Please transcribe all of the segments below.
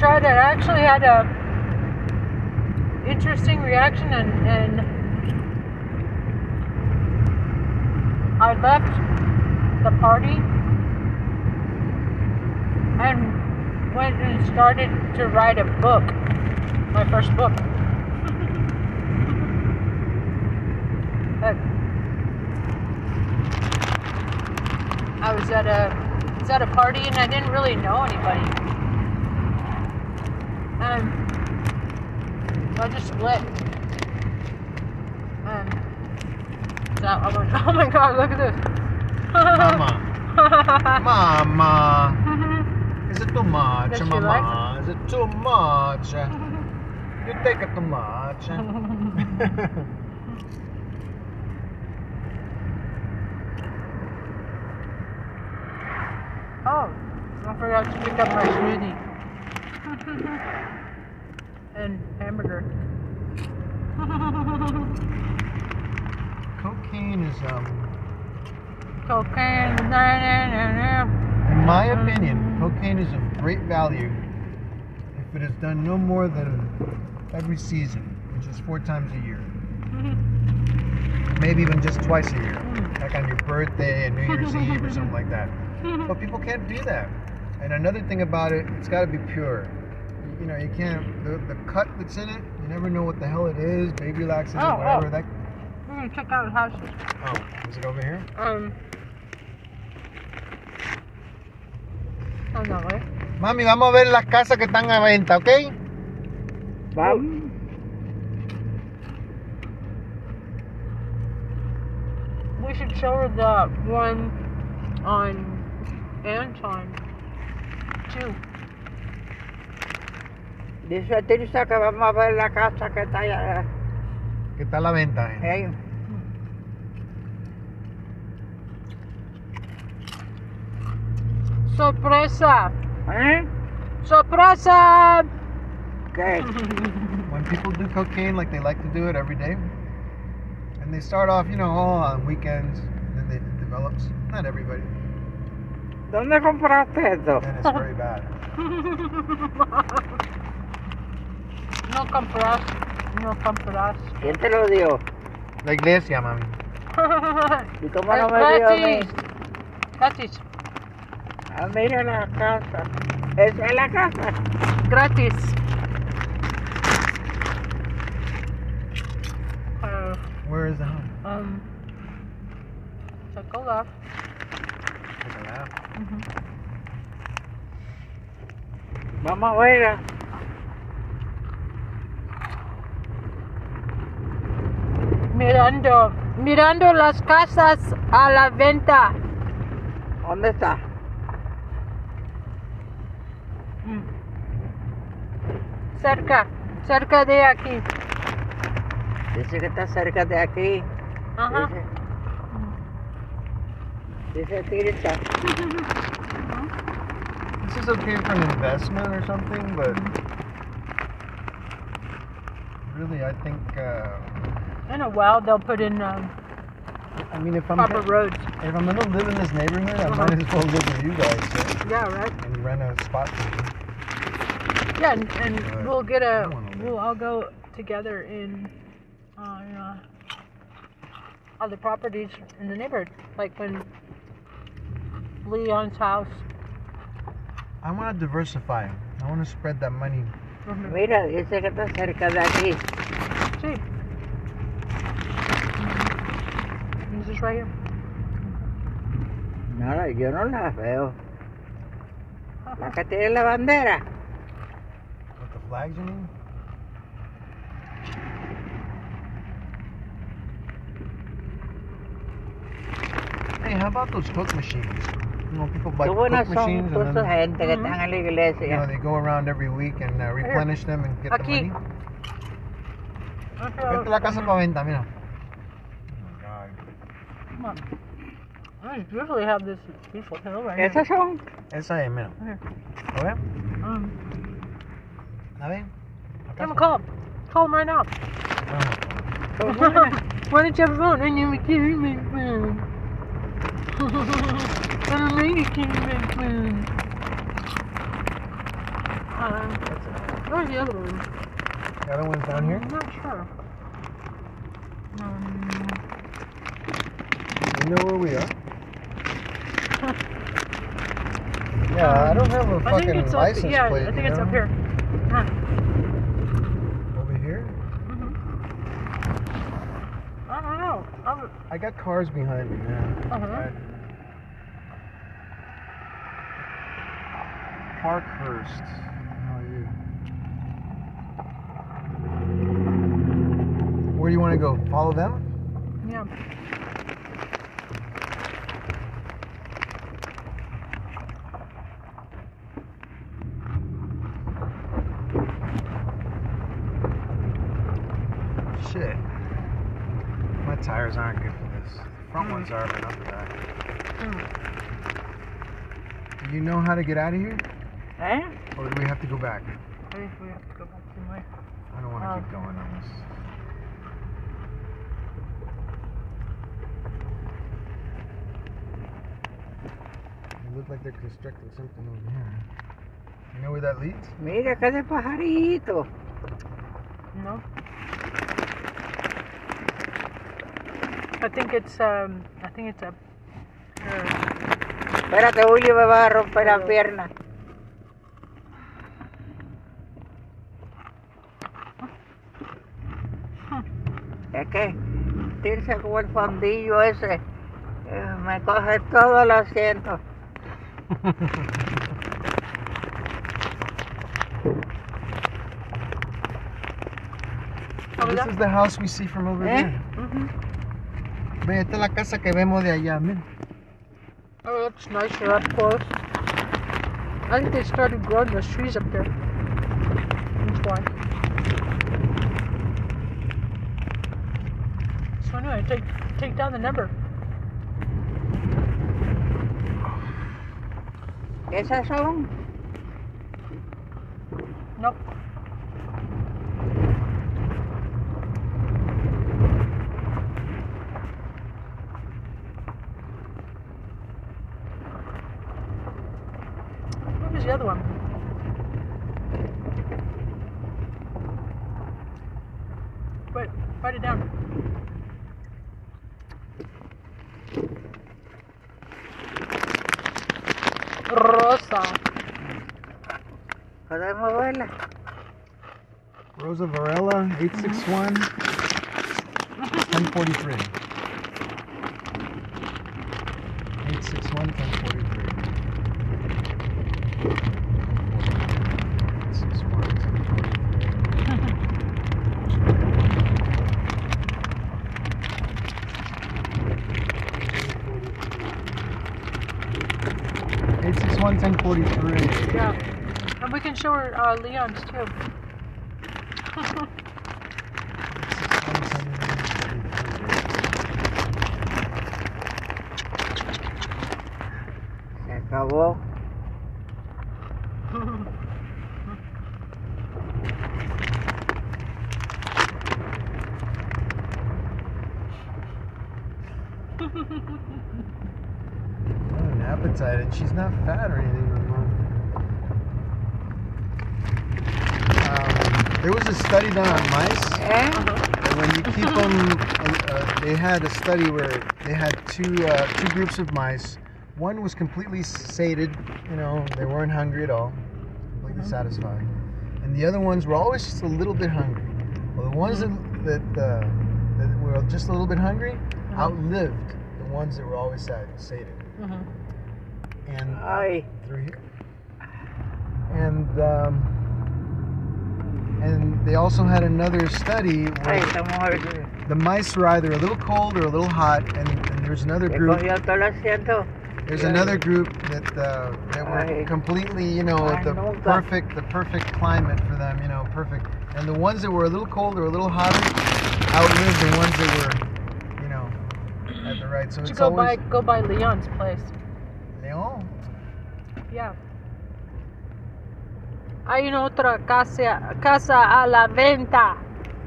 tried it. I actually had a interesting reaction, and and I left the party and went and started to write a book, my first book. I was at a was at a party and I didn't really know anybody. And so I just split. And so oh I went, oh my god, look at this. Mama. Mama. Is it too much, Does Mama? Is it too much? You take it too much. oh, I forgot to pick up my smoothie. and hamburger. Cocaine is, um, Cocaine. Na, na, na, na. in my opinion, cocaine is of great value if it is done no more than every season, which is four times a year. Maybe even just twice a year, like on your birthday and New Year's Eve or something like that. But people can't do that. And another thing about it, it's got to be pure. You know, you can't. The, the cut that's in it, you never know what the hell it is. Baby laxative, Oh, whatever. oh. That. We're gonna check out houses. Oh, is it over here? Um. Oh no, way. Mami, vamos a ver las casas que están a venta, ¿ok? Vamos. We should show her the one on Anton too. Dice a Tirsa que vamos a ver la casa que está allá. Que está a la venta. eh. Ahí. Sorpresa! ¿Eh? Sorpresa! ¿Qué? When people do cocaine like they like to do it every day, and they start off, you know, all on weekends, then they, it develops. Not everybody. ¿Dónde compraste esto? Then it's very bad. no compras, no compras. ¿Quién te lo dio? La iglesia, mami. ¿Y cómo no me dio gratis, gratis, Ah, mira la casa. ¿Esa es la casa? gratis. Uh, Where is the home? um, left. Take a. Vamos a verla. Mirando, mirando las casas a la venta. ¿Dónde está? Mm. Cerca, cerca de aquí. Dice que está cerca de aquí. Ajá. Dice. This is okay for an investment or something, but really, I think. Uh, In a while, they'll put in um, I mean, if I'm proper roads. if I'm gonna live in this neighborhood, I might as well live with you guys so, Yeah, right. and rent a spot for me. Yeah, and, and Right. we'll get I a, wanna live. we'll all go together in, uh, you other properties in the neighborhood, like when Leon's house. I want to diversify. I want to spread that money. Mira, dice que está cerca de aquí. See. Here. No, no, yo no la veo. La que tiene la bandera. With the flags, you mean? Hey, how about those hook machines? You know, people buy Qué hook buenas son machines toda and esa then gente que están en la you know, iglesia. they go around every week and uh, replenish them and get the Aquí. money. Vete a la casa para venta, mira. Come on. I usually have this beautiful hill right here. Esas son. Esa es, mira. Here. ¿Lo ves? Um, ¿La ves? La give him a call. Call him right now. Ah. son buenas. Why don't you have a phone? And you give me a phone. I'm ready to give me a phone. Um, where's the other one? The other one's down here. I'm not sure. Um, You know where we are? Yeah, I don't have a I think fucking it's up, license yeah, plate. I think you it's up here. Huh. Over here? Mhm. I don't know. I'm, I got cars behind me now. Uh-huh. Parkhurst. How are you? Where do you want to go? Follow them? yeah. Shit. My tires aren't good for this. Front are, but not the back. Do you know how to get out of here? Eh? Or do we have to go back? I think we have to go back the way. I don't want to Oh. keep going on this. They look like they're constructing something over here. You know where that leads? Mira que de pajarito. No. I think it's um. I think it's. Here. Espérate, huye, me va a romper la pierna. Es que tirse como el fondillo ese eh, me coge todo el asiento. This is the house we see from over Eh? there. Ve, esta es la casa que vemos de allá, mira. Oh, that's nicer up close. I think they started growing those trees up there. That's why. So anyway, take take down the number. Esas son Nope. The other one? Wait, write it down. Rosa. podemos verla. Rosa Varela, 861 1043. 861 1043. 861 1043. Eight six one ten forty three. Yeah. And we can Leon's too. Se acabó. an appetite, and she's not fat or anything. my mom. Um, there was a study done on mice, ¿Eh? and when you keep them, uh, they had a study where they had two uh, two groups of mice. One was completely sated, you know, they weren't hungry at all, completely satisfied, and the other ones were always just a little bit hungry. Well, the ones that that, uh, that were just a little bit hungry outlived the ones that were always sat- sated Mhm. and Ay, through here. And um, and they also had another study ay, where esta mujer the mice were either a little cold or a little hot, and, and there's another group. cogió todo el asiento. There's another group that uh, that were completely, you know, the perfect the perfect climate for them, you know, perfect. And the ones that were a little cold or a little hotter outlived the ones that were, you know, at the right. So You it's go by go by Leon's place. Leon. Yeah. Hay una otra casa casa a la venta.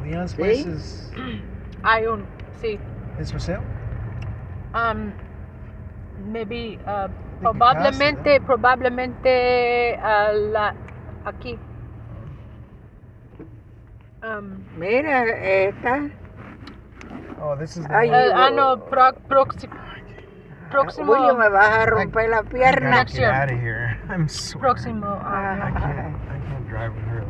Leon's See? place is Hay un sí. is for sale. Um, maybe uh, probablemente probablemente uh, la aquí. Um, Mira, esta. Oh, this is the Ay, one. eh, ah, pro, proxi- próximo, Julio, me vas a romper la I pierna. gotta next get out of here. I'm próximo. I can't. I can't drive with her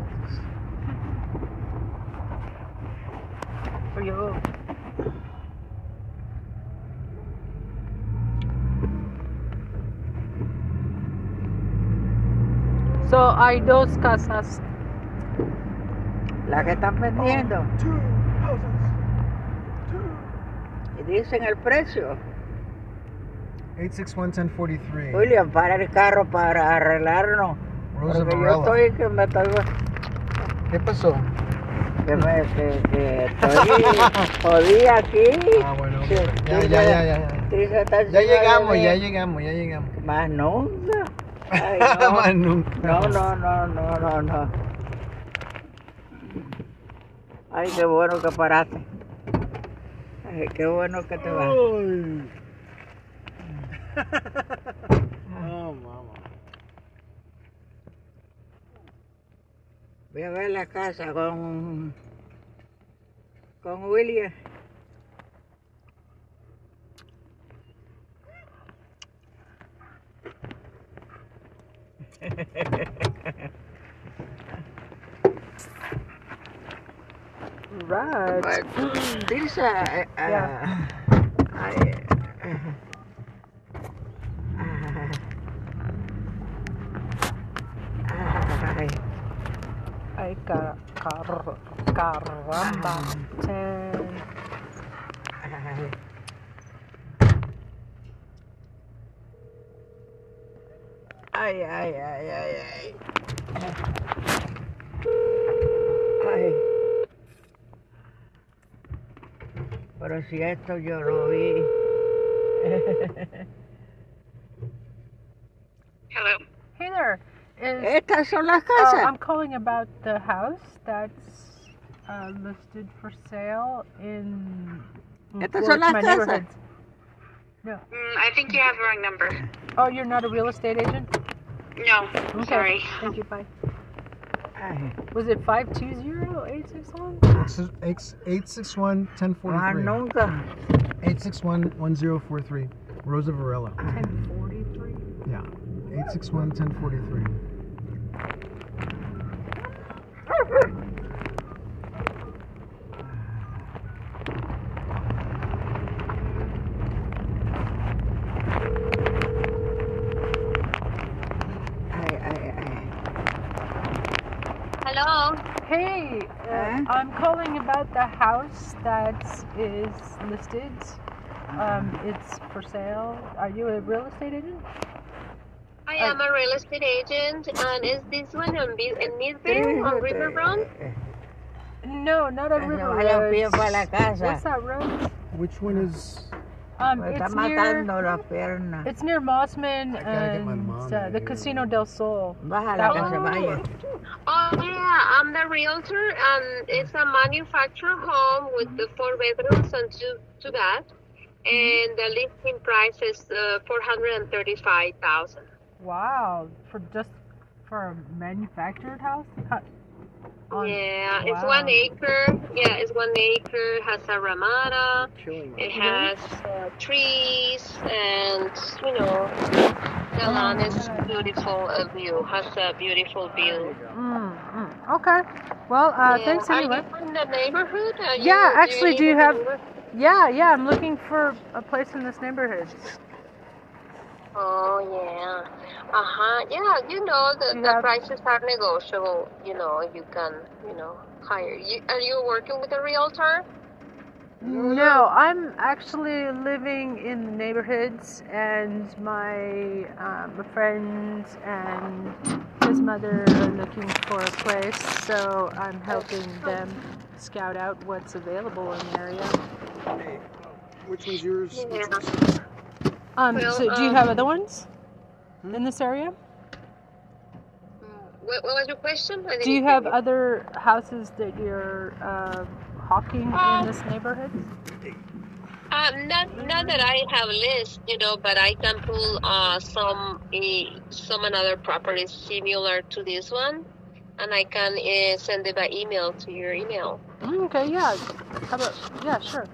So, hay dos casas. La que están vendiendo. Two houses. Y dicen el precio. 861-1043. William, para el carro para arreglarnos. Rosa Porque yo Varela. estoy que me estoy. ¿Qué pasó? Que me que, que estoy jodida aquí. Ah, bueno. Sí, Ya, sí, ya, ya, ya. ya. Ya llegamos, ya llegamos, ya llegamos. Más nunca. Ay, Más no. nunca. No, no, no, no, no, no. Ay, qué bueno que paraste. Ay, qué bueno que te vas. Voy a ver la casa con con William. Right. But, Tirsa, eh, ah, Yeah. ay, ah, ay, Ay, car car caramba. Ay. Ay, ay, ay, ay, ay. Ay. Pero si esto yo lo vi. Hello. Hey there. Is, Estas son las uh. I'm calling about the house that's uh, listed for sale in. Estas well, son las my casas. neighborhoods. Mm, I think you have the wrong number. Oh, you're not a real estate agent? No, Okay. sorry. Thank you. Bye. Ay, Was it 520-861? 861-1043. más nunca. 861-1043. Rosa Varela. 1043. Yeah. 861-1043. Ay, ay, ay. Hello. Hey, uh, Huh? I'm calling about the house that is listed. Um, it's for sale. Are you a real estate agent? I am a real estate agent, and is this one in, Bi- in Midvale on Riverfront? No, not a Ay, river no road. pie la casa. What's that road? Which one is... Um, Me está it's near. matando la pierna. It's near Mossman I gotta get my and uh, the. Casino del Sol. Bájala que that se one. vaya. Oh yeah, I'm the realtor, and it's a manufactured home with the four bedrooms and two two baths, and the listing price is uh, four hundred and thirty-five thousand. Wow, for just for a manufactured house? On- Yeah, it's one acre. Yeah, it's one acre. Has a ramada. It has uh, trees and you know the land is beautiful uh, view. Has a beautiful view. Mm, mm. Okay. Well, uh, Yeah. thanks Are anyway. you in the neighborhood? Are Yeah, you, actually, do you live in have- Yeah, yeah, I'm looking for a place in this neighborhood. Oh yeah. Uh huh. Yeah, you know the, the have- prices are negotiable. You know you can you know hire. You are you working with a realtor? No, I'm actually living in the neighborhoods, and my um, my friend and his mother are looking for a place, so I'm helping them scout out what's available in the area. Hey, which one's yours? Yeah. Um, Well, so do you um, have other ones in this area? Mm, What, what was your question? Do you have hear other houses that you're uh, hawking in this neighborhood? Um, not not that I have a list, you know, but I can pull uh, some uh, some another properties similar to this one. and I can uh, send it by email to your email. Mm, Okay, yeah. How about yeah, sure.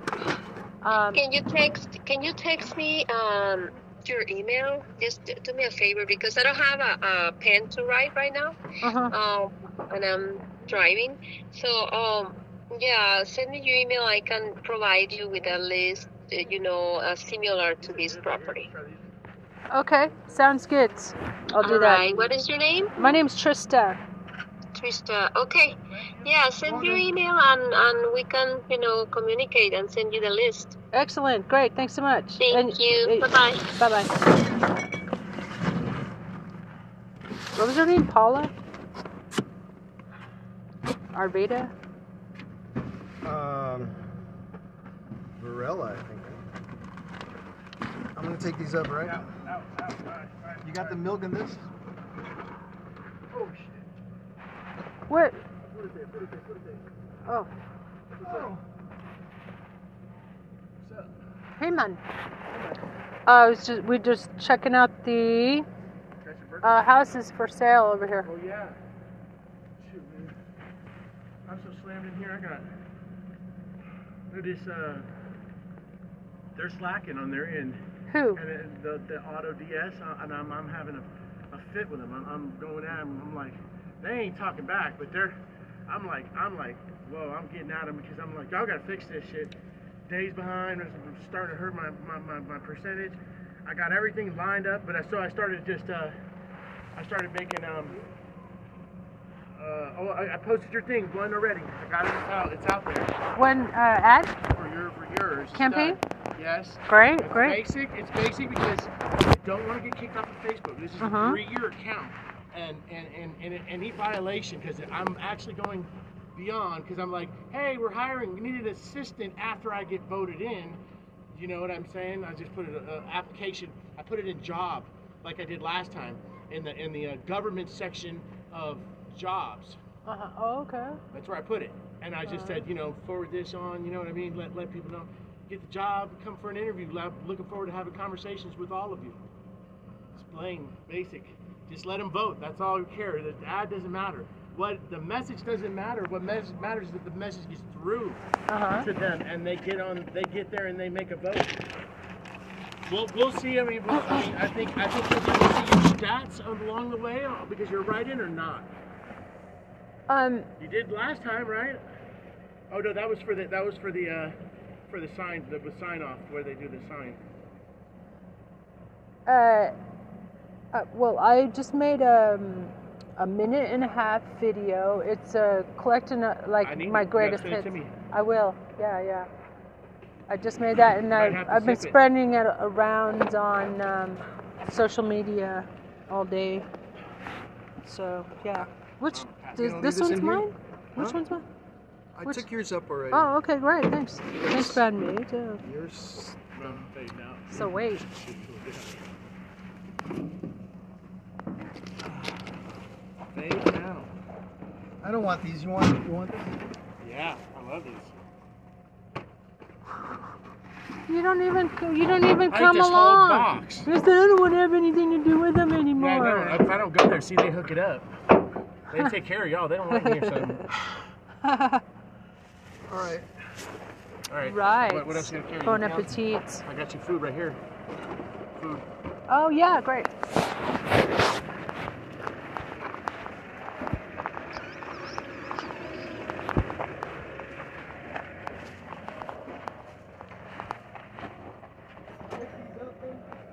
Um, Can you text? Can you text me um, your email? Just do me a favor because I don't have a, a pen to write right now, uh-huh. um, and I'm driving. So um, yeah, send me your email. I can provide you with a list. uh, You know, uh, similar to this property. Okay, sounds good. I'll do All that. right. What is your name? My name's Trista. Trista. Okay. Yeah, send your email and, and we can, you know, communicate and send you the list. Excellent. Great. Thanks so much. Thank you. Bye-bye. Bye bye. What was her name? Paula? Arvada? Um, Varela, I think. I'm gonna take these up, right? You got the milk in this? Oh shit! What? What is it? What is it? What is it? Oh, Oh. Hey man. Uh, I was just we're just checking out the Got your birthday? uh, houses for sale over here. Oh yeah. Shoot, man. I'm so slammed in here. I got. Look at this. Uh, they're slacking on their end, Who? and it, the the Auto DS, and I'm I'm having a, a fit with them. I'm, I'm going at them. I'm like, they ain't talking back, but they're. I'm like I'm like, whoa. I'm getting at them because I'm like, y'all gotta fix this shit. Days behind. It's starting to hurt my my, my, my percentage. I got everything lined up, but I so I started just uh, I started making um. Uh, oh, I, I posted your thing, one already. I got it out. It's out there When uh, ad for your for yours. campaign? Yes. Great, It's great. basic. It's basic because you don't want to get kicked off of Facebook. This is Uh-huh. a three-year account, and and and, and any violation because I'm actually going beyond because I'm like, hey, we're hiring. We need an assistant after I get voted in. You know what I'm saying? I just put it uh, application. I put it in job like I did last time in the in the uh, government section of jobs. Uh-huh. Oh, okay. That's where I put it. And I just said, you know, forward this on, you know what I mean? Let, let people know. Get the job, come for an interview. Looking forward to having conversations with all of you. It's plain, basic. Just let them vote. That's all we care. The ad doesn't matter. What the message doesn't matter. What mes- matters is that the message gets through Uh-huh. to them, and they get on. They get there and they make a vote. We'll, we'll see. I mean, we'll, I, mean I think I think we'll see your stats along the way uh, because you're right in or not. Um, You did last time, right? Oh no, that was for the that was for the uh, for the sign the, the sign off where they do the sign. uh, uh, well, I just made um, a minute and a half video. It's uh, collecting uh, like need my greatest hits. to me. I will. Yeah, yeah. I just made that, and I've, I've been zip it. spreading it around on um, social media all day. So yeah. Which You this, wanna this leave this one's in here? mine? Which one's mine? I Which- took yours up already. Oh, okay, great. Thanks. Thanks, Brad. Me too. Yours. Well, fade now. So wait. Fade now. I don't want these. You want? You want this? Yeah, I love these. You don't even you don't even I come just whole along. box. You said I don't want to have anything to do with them anymore. Yeah, anymore. no, if I don't go there, see they hook it up. They take care of y'all. They don't like me or something. All right. All right. right. What, what else you gonna carry? Bon appetit. I got you food right here. Food. Oh yeah, great.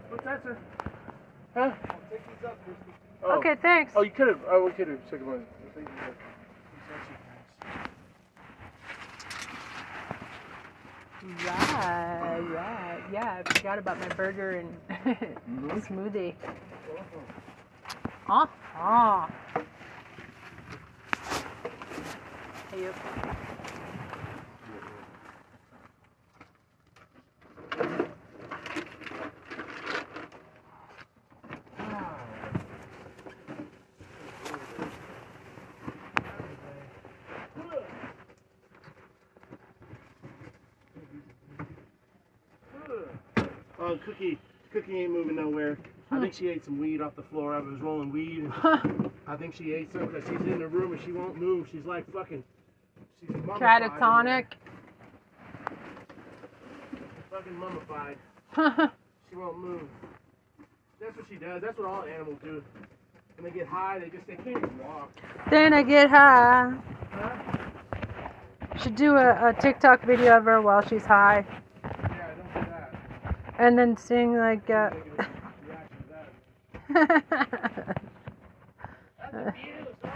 What's that, sir? Huh? Oh. Okay, thanks. Oh, you could have. Oh, we could have took one. Thank you, sir. Right, right. Yeah, I forgot about my burger and smoothie. Uh huh. Hey, you. Oh, Cookie, Cookie ain't moving nowhere. I think hmm. she ate some weed off the floor. I was rolling weed. I think she ate some because she's in the room and she won't move. She's like fucking. She's. Catatonic. Fucking mummified. She won't move. That's what she does. That's what all animals do. When they get high, they just they can't even walk. then I get high. Huh? Should do a, a TikTok video of her while she's high, Yeah, don't do that. And then seeing like. Uh, Negative reaction to that. yeah, That's abuse. My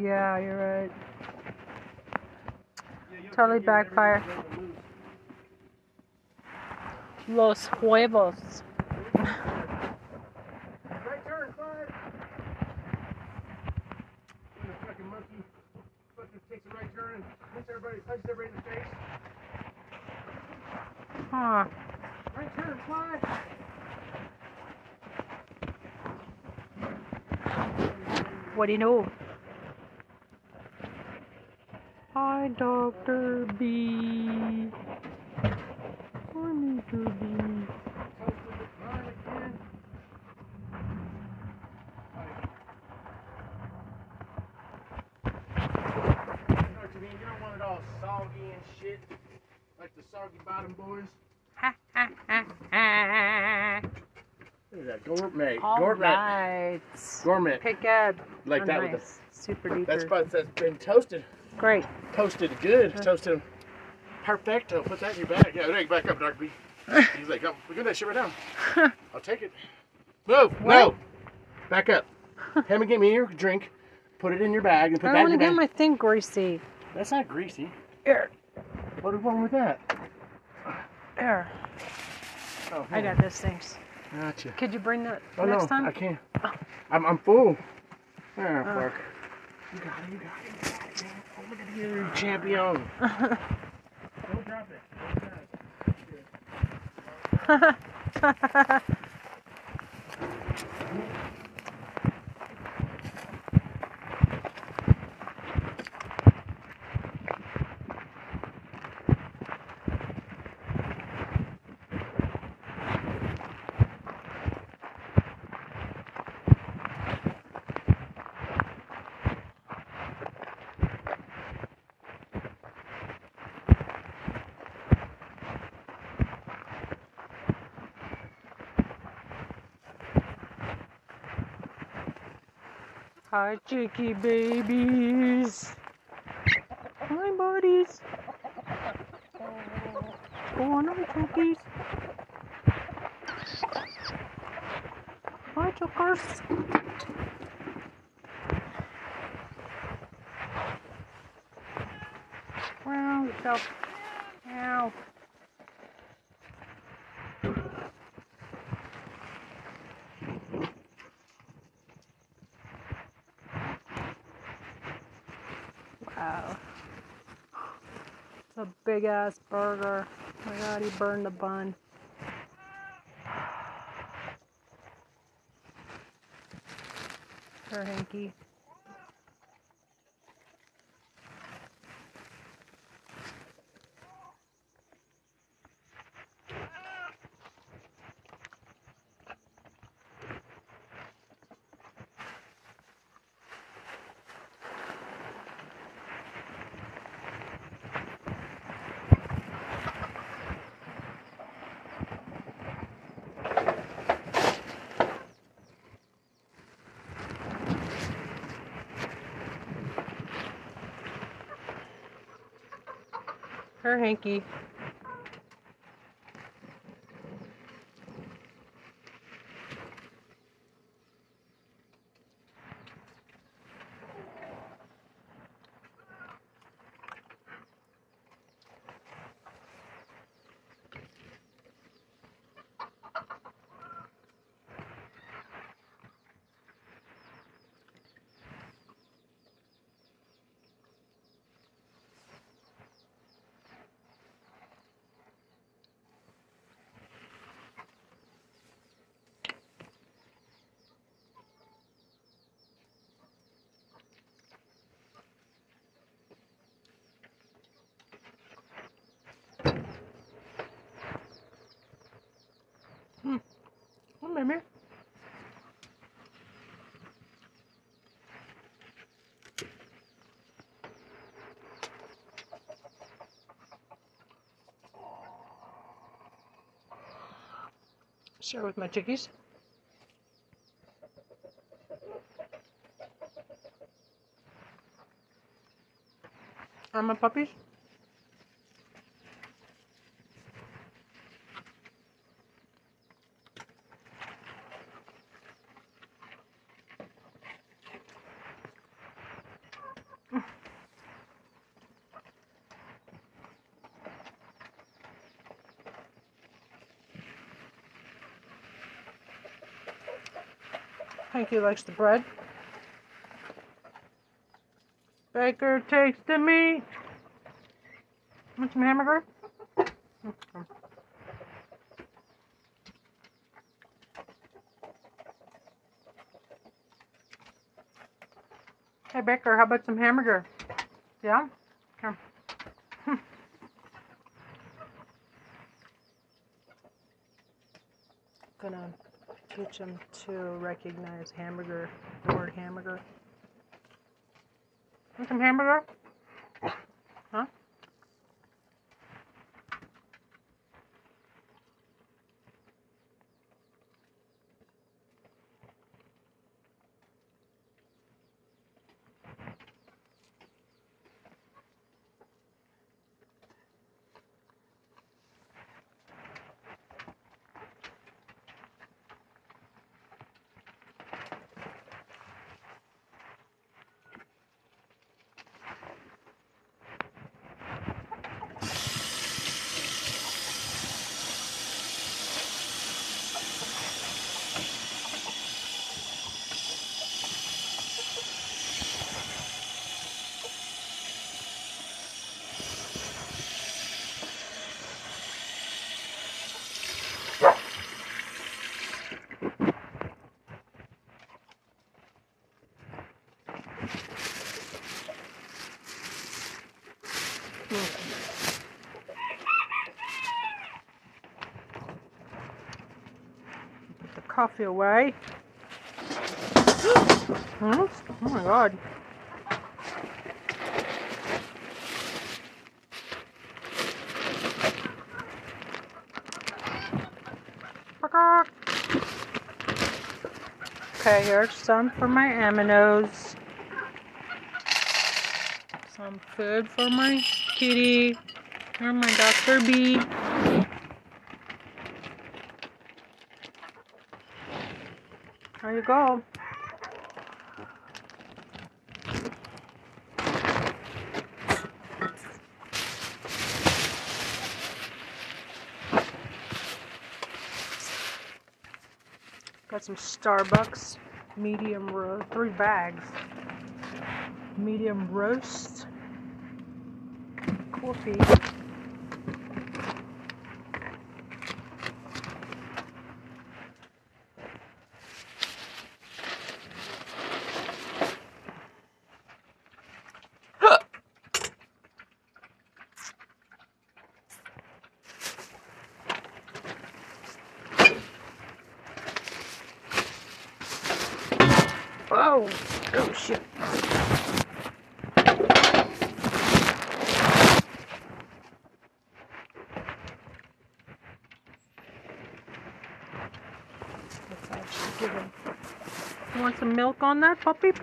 god. you're right. Totally backfire. Los huevos. Right turn, Clyde. When the fucking monkey fucking takes a right turn and hits everybody, punches everybody in the face. Huh. Right turn, Clyde. What do you know? Hi, Dr. B. Hi, Mr. B. Toasted it, run again. Like, you know what you mean? You don't want it all soggy and shit. Like the soggy bottom boys. Ha, ha, ha, ha. Look at that gourmet. All gourmet. right. Gourmet. Pick up. Like Oh, that with nice. Super duper. That's but that's been toasted. Great. Toasted good. Toasted. Perfecto. Put that in your bag. Yeah, there back up, Dr. B. He's like, oh, we got that shit right down. I'll take it. Move. No. Back up. Have me get me your drink. Put it in your bag and put I that in want your to bag. get my thing greasy. That's not greasy. Here. What is wrong with that? Here. Oh, I got this things. Gotcha. Could you bring that Oh next no, time? I can't. I'm, I'm full. Ah, Oh. fuck. You got it, you got it, you got it, man. Oh, look at you, champion. Don't drop it. Hi, cheeky babies. Hi, buddies. Go on, hi, chookies. Hi, chokers. Wow, yourself. Big ass burger. Oh my god, he burned the bun. Her hanky. Hanky. Come here. Share with my chickies. And my puppies. Hanky likes the bread. Baker takes the meat. Want some hamburger? Okay. Hey Baker, how about some hamburger? Yeah? Come. Gonna teach him to recognize hamburger, the word hamburger. Want some hamburger? Huh? Put the coffee away. Oh my god. Okay, here's some for my aminos. Some food for my kitty. Or my Dr. B. You go. Got some Starbucks medium roast, three bags. Medium roast coffee. Oh, oh shit. That's actually given. You want some milk on that, puppy? Just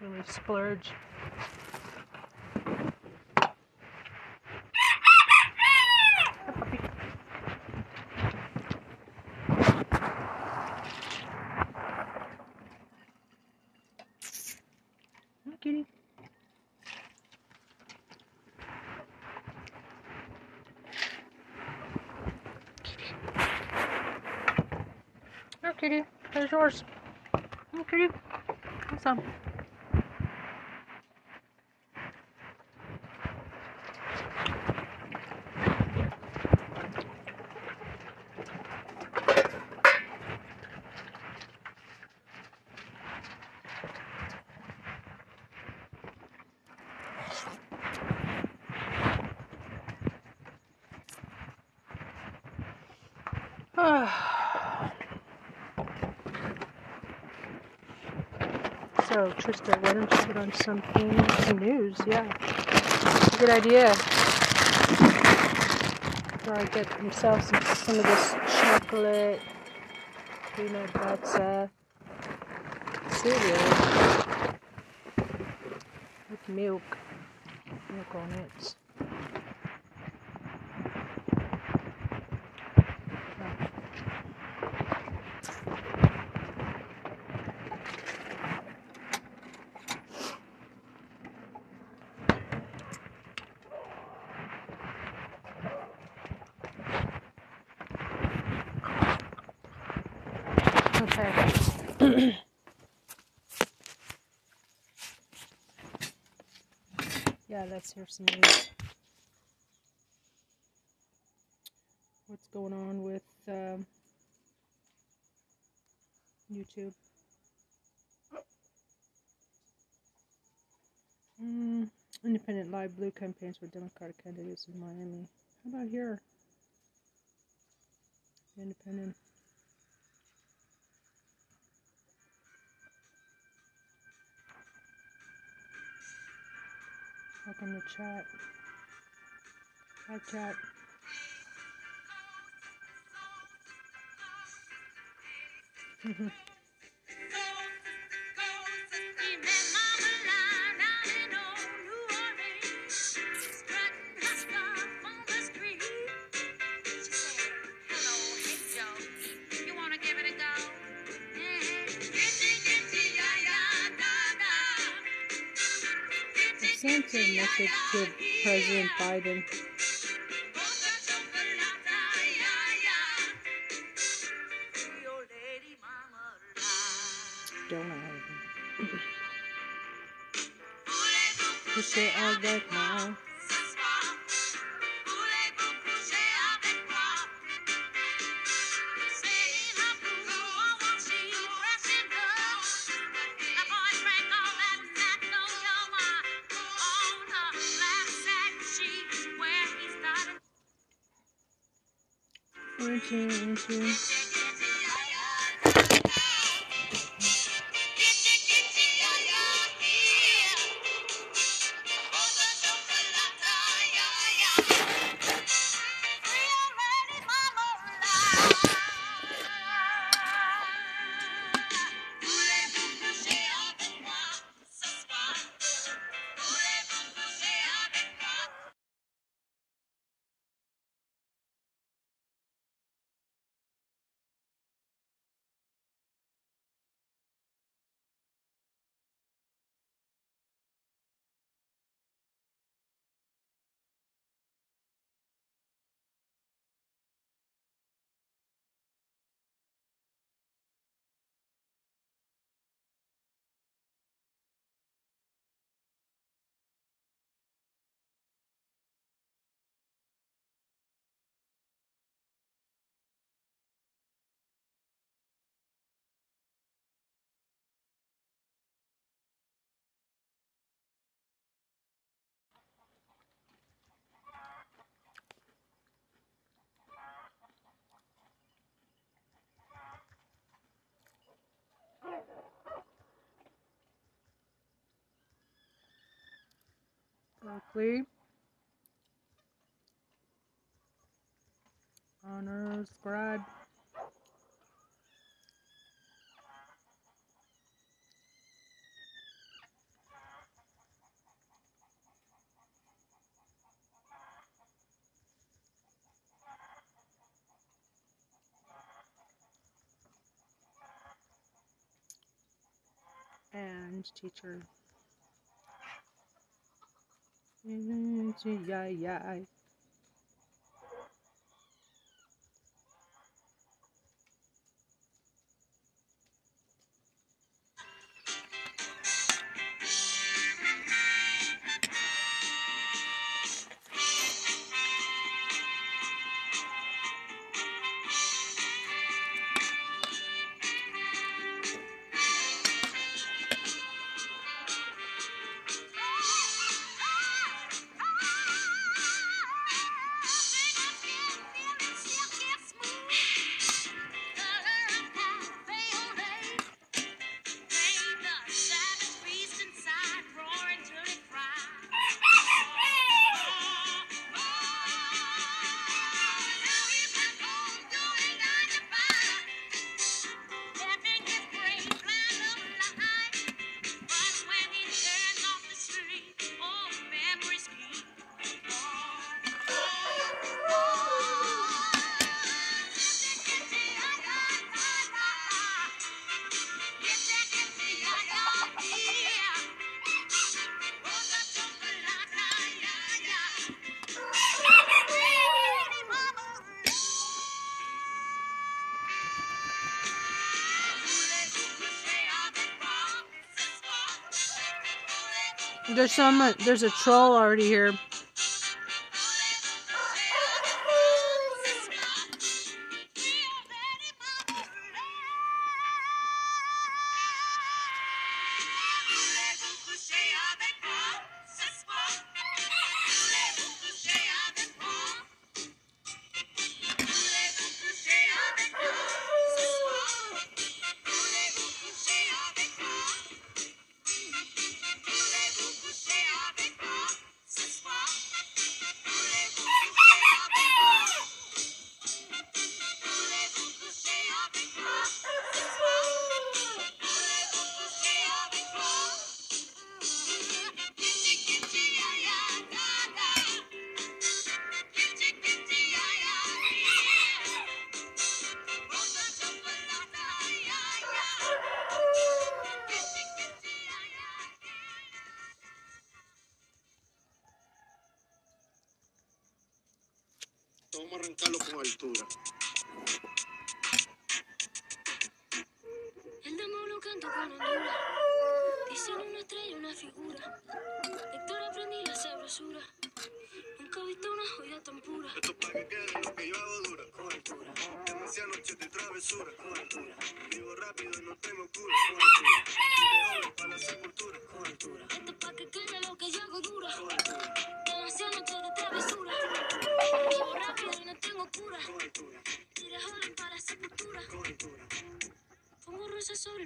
really splurge. Hi, puppy. Hi, kitty. Here, kitty. Yours. Here, kitty. Have some. So, Trista, why don't you put on something, some news? Yeah. Good idea. Or get himself some, some of this chocolate peanut butter cereal with milk, milk on it. Okay. Some news. What's going on with um, YouTube? Mm, independent live blue campaigns for Democratic candidates in Miami. How about here? Independent. Welcome the chat. Hi, chat. I a message to President Biden. Don't I? Push it avec moi. Into, Honors grad. And teacher. Mm-hmm. Yeah, yeah. there's some. Uh, there's a troll already here.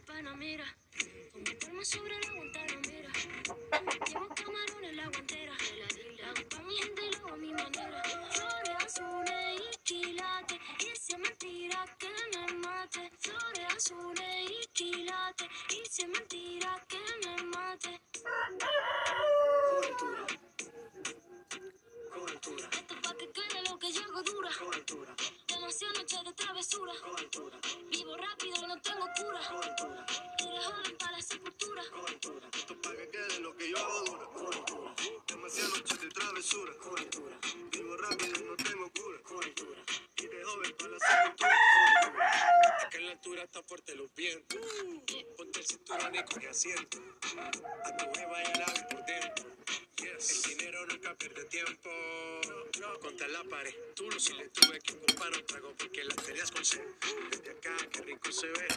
el Panamera. Con mi palma sobre la guantanamera. Metemos camarón en la guantera. La hago pa' mi gente y lo hago a mi manera. Flores azules y quilates. Y si es mentira que me mate. Flores azules y quilates. Y si es mentira de asiento. A tu jeva ya la por dentro. Yes. El dinero nunca pierde tiempo. No, no. Contra la pared. Tú lo si le tuve que comprar un trago porque las tenías con sed. Desde acá, qué rico se ve.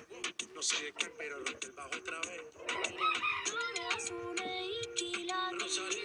No sé de qué, pero rompe el bajo otra vez. Rosalía. Rosalía.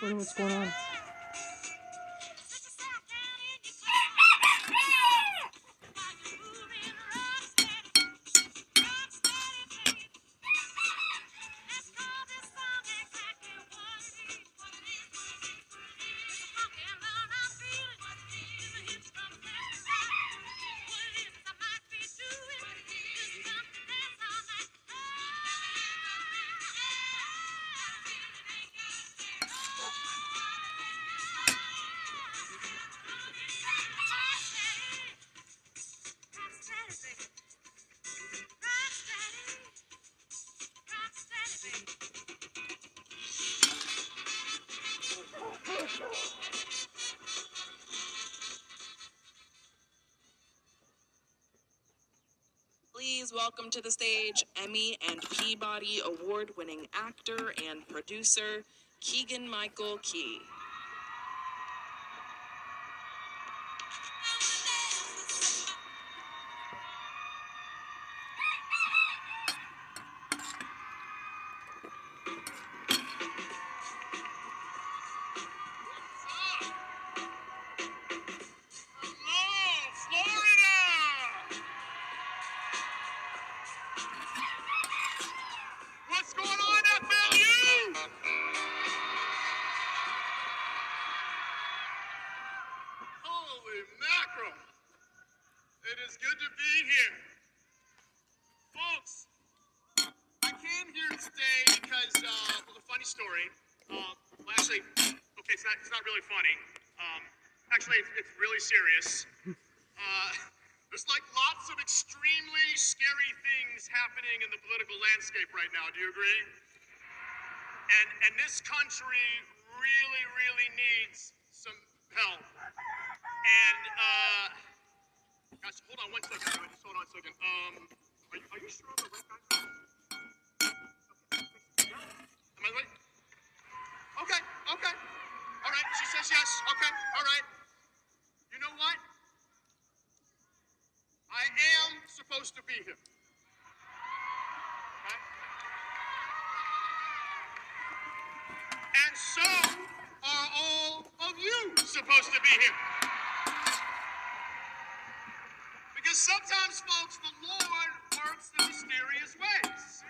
What's going on. Welcome to the stage Emmy and Peabody award winning actor and producer Keegan Michael Key. Serious. Uh, there's like lots of extremely scary things happening in the political landscape right now. Do you agree? And and this country really, really needs some help. And uh, gosh, hold on one second. Just hold on a second. Um, are you, are you sure I'm the right guy? Am I right? Okay, okay. All right, she says yes. Okay, all right. You know what? I am supposed to be here. Okay? And so are all of you supposed to be here. Because sometimes, folks, the Lord works in mysterious ways.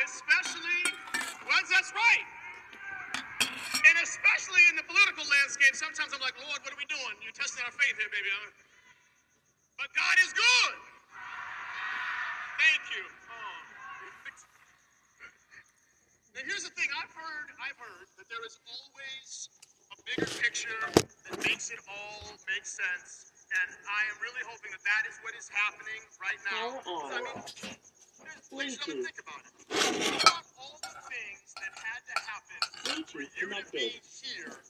Especially, well, that's right. And especially in the political landscape, sometimes I'm like, Lord, what are we doing? You're testing our faith here, baby. huh? But God is good. Thank you. Oh. Now here's the thing. I've heard, I've heard that there is always a bigger picture that makes it all make sense. And I am really hoping that is what is happening right now. I mean, there's- think about it. Think about all the things that had to happen for you to be here.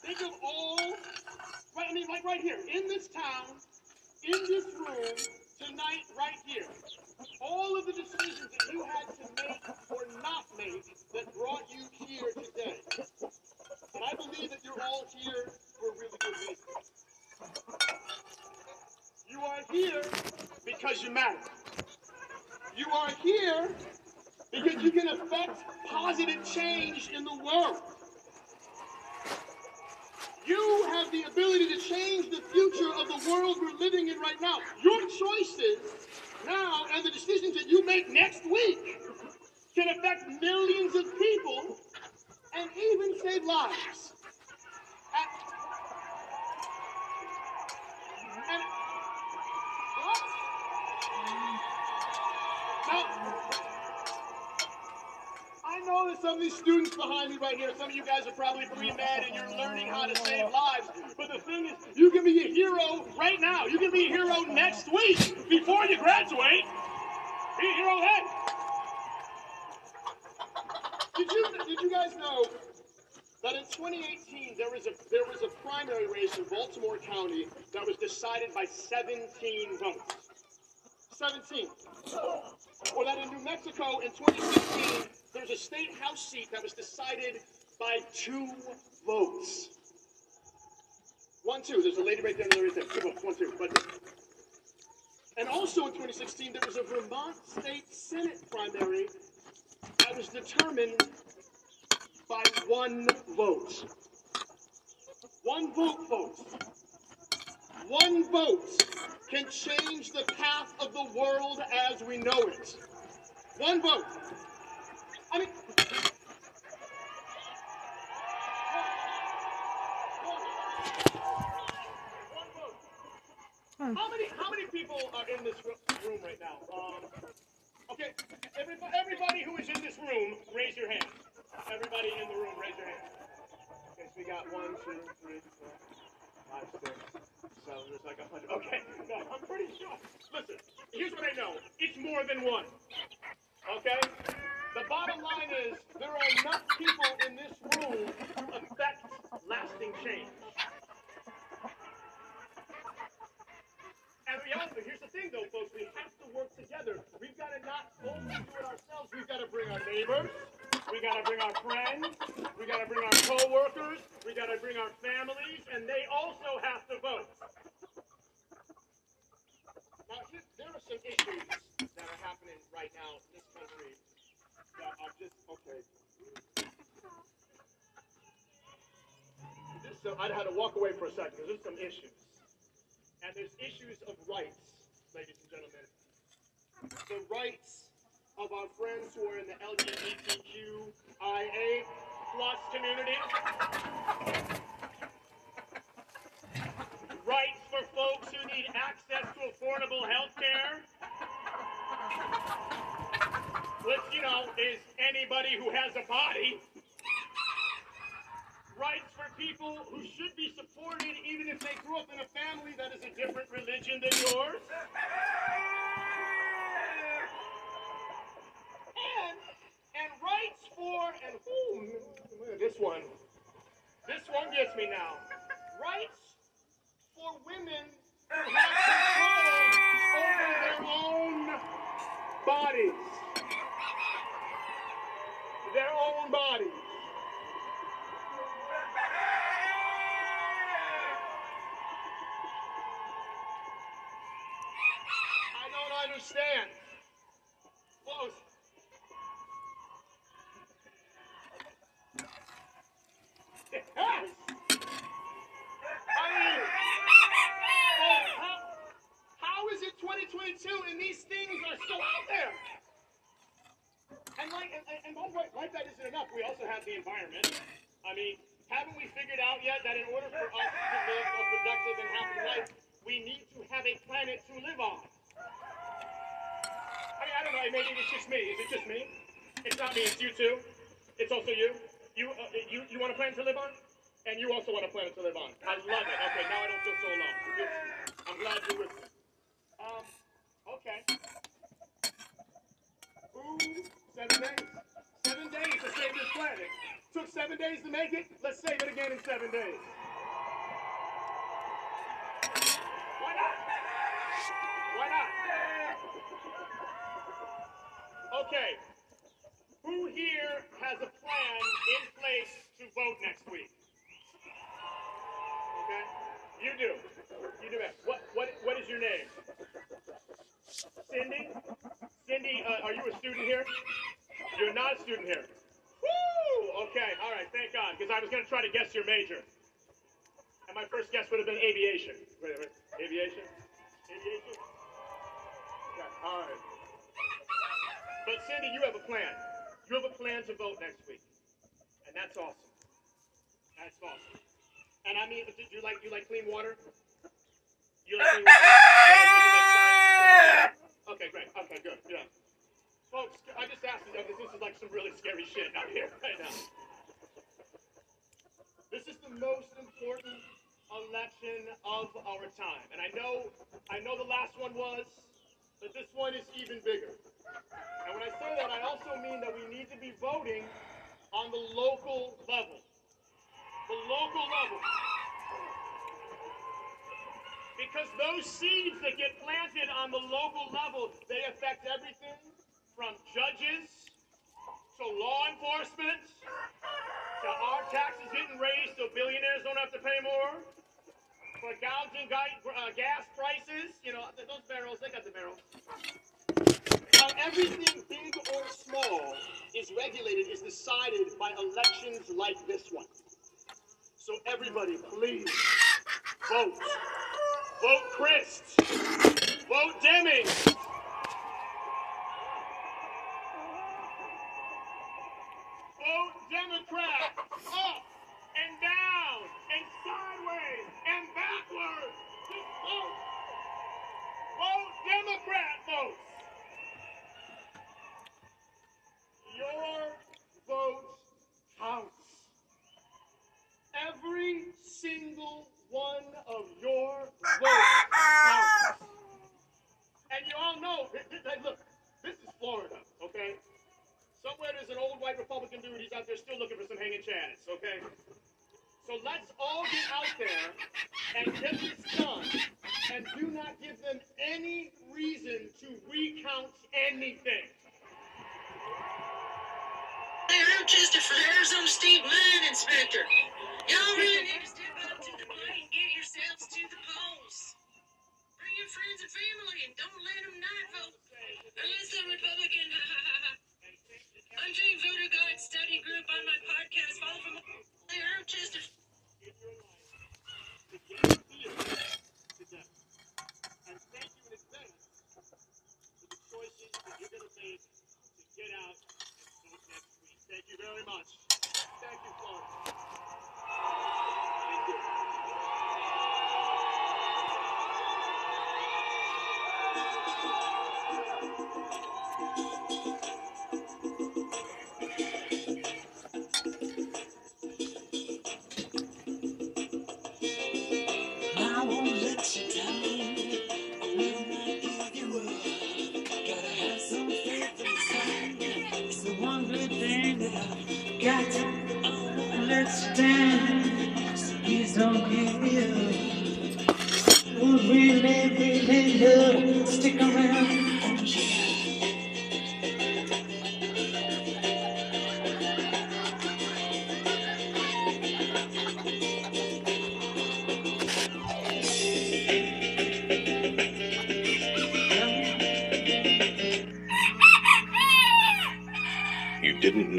Think of all, right, I mean, like right here, in this town, in this room, tonight, right here. All of the decisions that you had to make or not make that brought you here today. And I believe that you're all here for a really good reason. You are here because you matter. You are here because you can affect positive change in the world. You have the ability to change the future of the world we're living in right now. Your choices now and the decisions that you make next week can affect millions of people and even save lives. And- and- what? Now, I know that some of these students behind me right here, some of you guys are probably pre-med and you're learning how to save lives. But the thing is, you can be a hero right now. You can be a hero next week before you graduate. Be a hero then. Did you did you guys know that in 2018 there was a there was a primary race in Baltimore County that was decided by 17 votes. 17. Or that in New Mexico in 2016 there's a state house seat that was decided by two votes. One, two. There's a lady right there there is there. Two votes. One, two. But and also in 2016 there was a Vermont State Senate primary that was determined by one vote. One vote, folks. One vote can change the path of the world as we know it. One vote. I mean, how many how many people are in this room right now? Um, okay, everybody, everybody who is in this room, raise your hand. Everybody in the room, raise your hand. Okay, so we got one, two, three, four, five, six, seven. There's like a hundred. Okay, no, I'm pretty sure. Listen, here's what I know. It's more than one. Okay? The bottom line is there are enough people in this room to affect lasting change. thing, though, folks. We have to work together. We've got to not only do it ourselves. We've got to bring our neighbors. We got to bring our friends. We got to bring our co-workers. We got to bring our families, and they also have to vote. Now, here, there are some issues that are happening right now in this country that are just okay. This, so I had to walk away for a second because there's some issues, and there's issues of rights ladies and gentlemen. The rights of our friends who are in the LGBTQIA plus community. Rights for folks who need access to affordable health care. Which, you know, is anybody who has a body. Rights for people who should be supported even if they grew up in a family that is a different religion than yours. And, and rights for, and ooh, this one, this one gets me now. Rights for women who have control over their own bodies. Their own bodies. Understand. Close. Yes. I mean, how, how is it 2022 and these things are still out there? And like, and, that isn't enough. We also have the environment. I mean, haven't we figured out yet that in order for us to live a productive and happy life, we need to have a planet to live on? I don't know. Maybe it's just me. Is it just me? It's not me. It's you too. It's also you. You, uh, you, you want a planet to live on, and you also want a planet to live on. I love it. Okay, now I don't feel so alone. I'm glad you're with me. Um, okay. Ooh, seven days. Seven days to save this planet. Took seven days to make it. Let's save it again in seven days. Why not? Why not? Okay. Who here has a plan in place to vote next week? Okay. You do. You do it. What what what is your name? Cindy? Cindy, uh, are you a student here? You're not a student here. Woo! Okay, all right, thank God, because I was going to try to guess your major. And my first guess would have been aviation. Wait, wait, aviation? Aviation? Yeah, all right. But Cindy, you have a plan. You have a plan to vote next week. And that's awesome. That's awesome. And I mean, do you like you like clean water? You like clean water? Okay, great. Okay, good. Yeah. Folks, I just asked you, because this is like some really scary shit out here right now. This is the most important election of our time. And I know I know the last one was, but this one is even bigger. And when I say that, I also mean that we need to be voting on the local level. The local level. Because those seeds that get planted on the local level, they affect everything from judges to law enforcement to our taxes getting raised so billionaires don't have to pay more. For gouging uh, gas prices, you know, th- those barrels, they got the barrels. How everything big or small is regulated is decided by elections like this one. So everybody, please vote. Vote Crist. Vote Deming.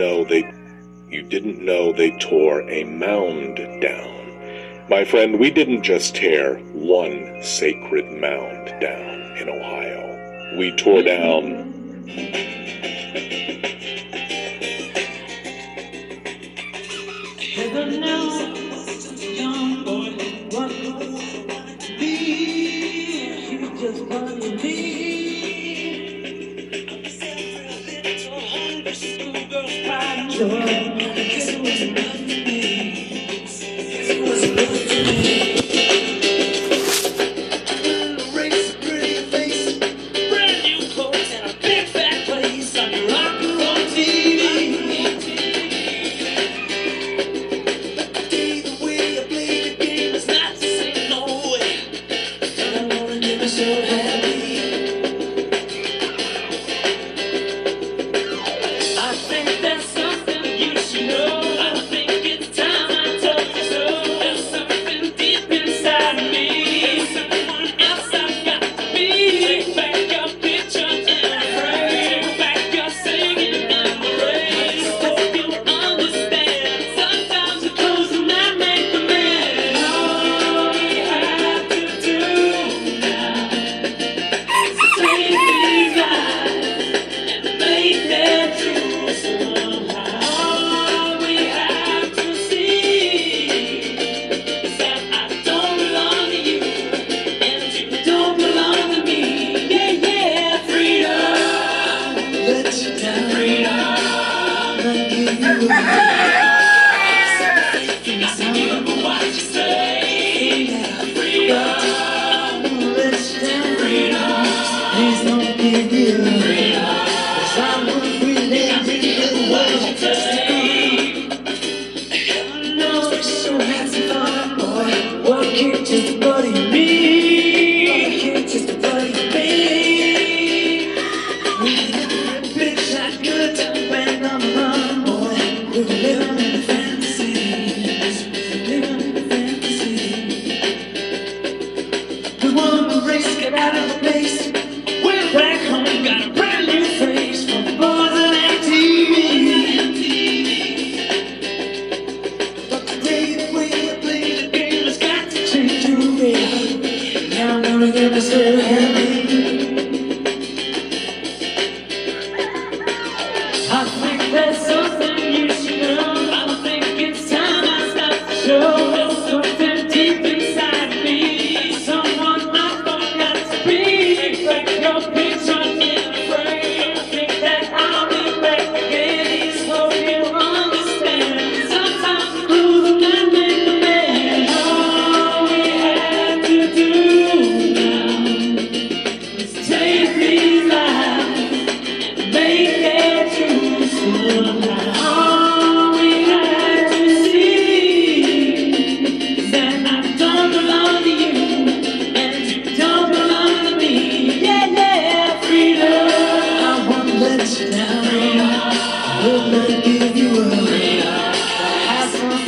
know they you didn't know they tore a mound down. My friend, we didn't just tear one sacred mound down in Ohio. We tore mm-hmm. down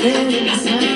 Really, it's not.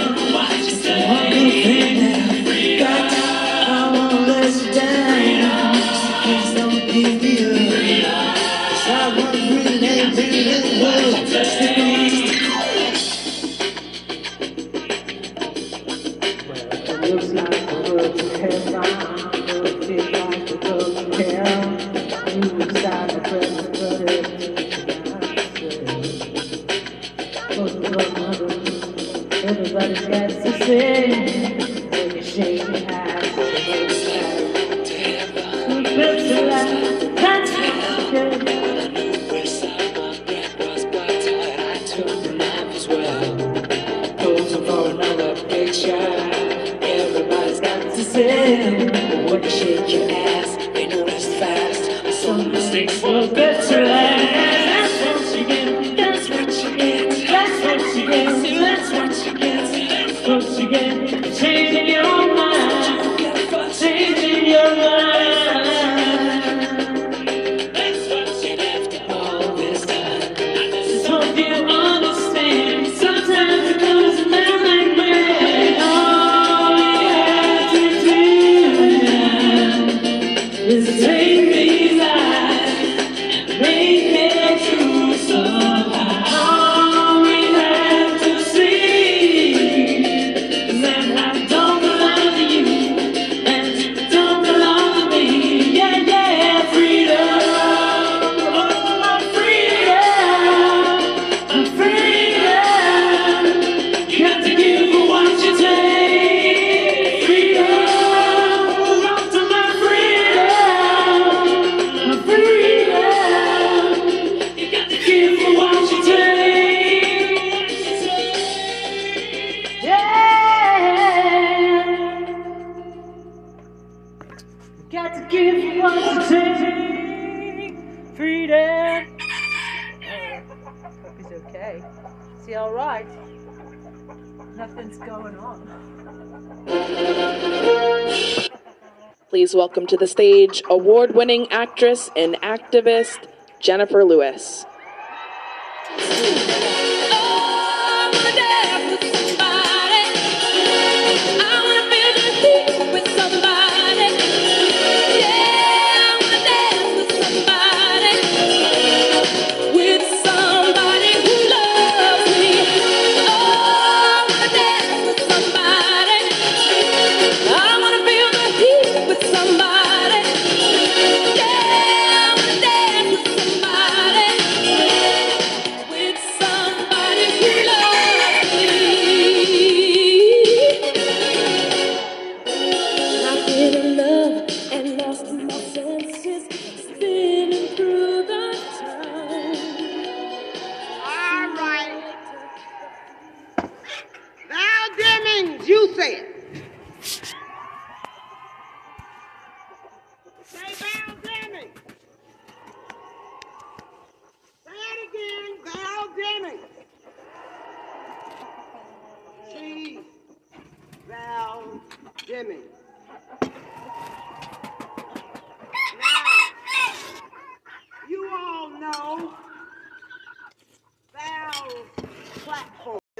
To the stage award winning actress and activist Jennifer Lewis.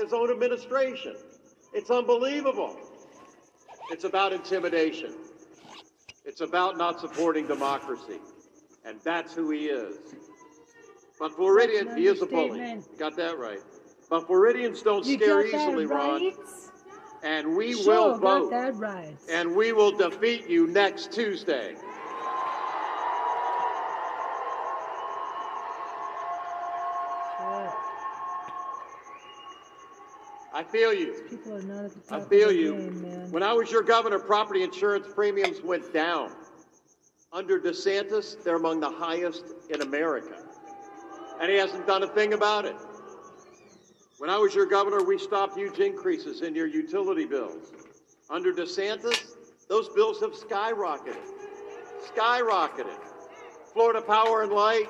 His own administration. It's unbelievable. It's about intimidation. It's about not supporting democracy. And that's who he is. But Floridian, he is a bully. Got that right. But Floridians don't You scare easily, Ron. And we Sure, will vote. that right. And we will defeat you next Tuesday. Sure. I feel you. People are not at the I feel you. game, man. When I was your governor, property insurance premiums went down. Under DeSantis, they're among the highest in America. And he hasn't done a thing about it. When I was your governor, we stopped huge increases in your utility bills. Under DeSantis, those bills have skyrocketed. Skyrocketed. Florida Power and Light,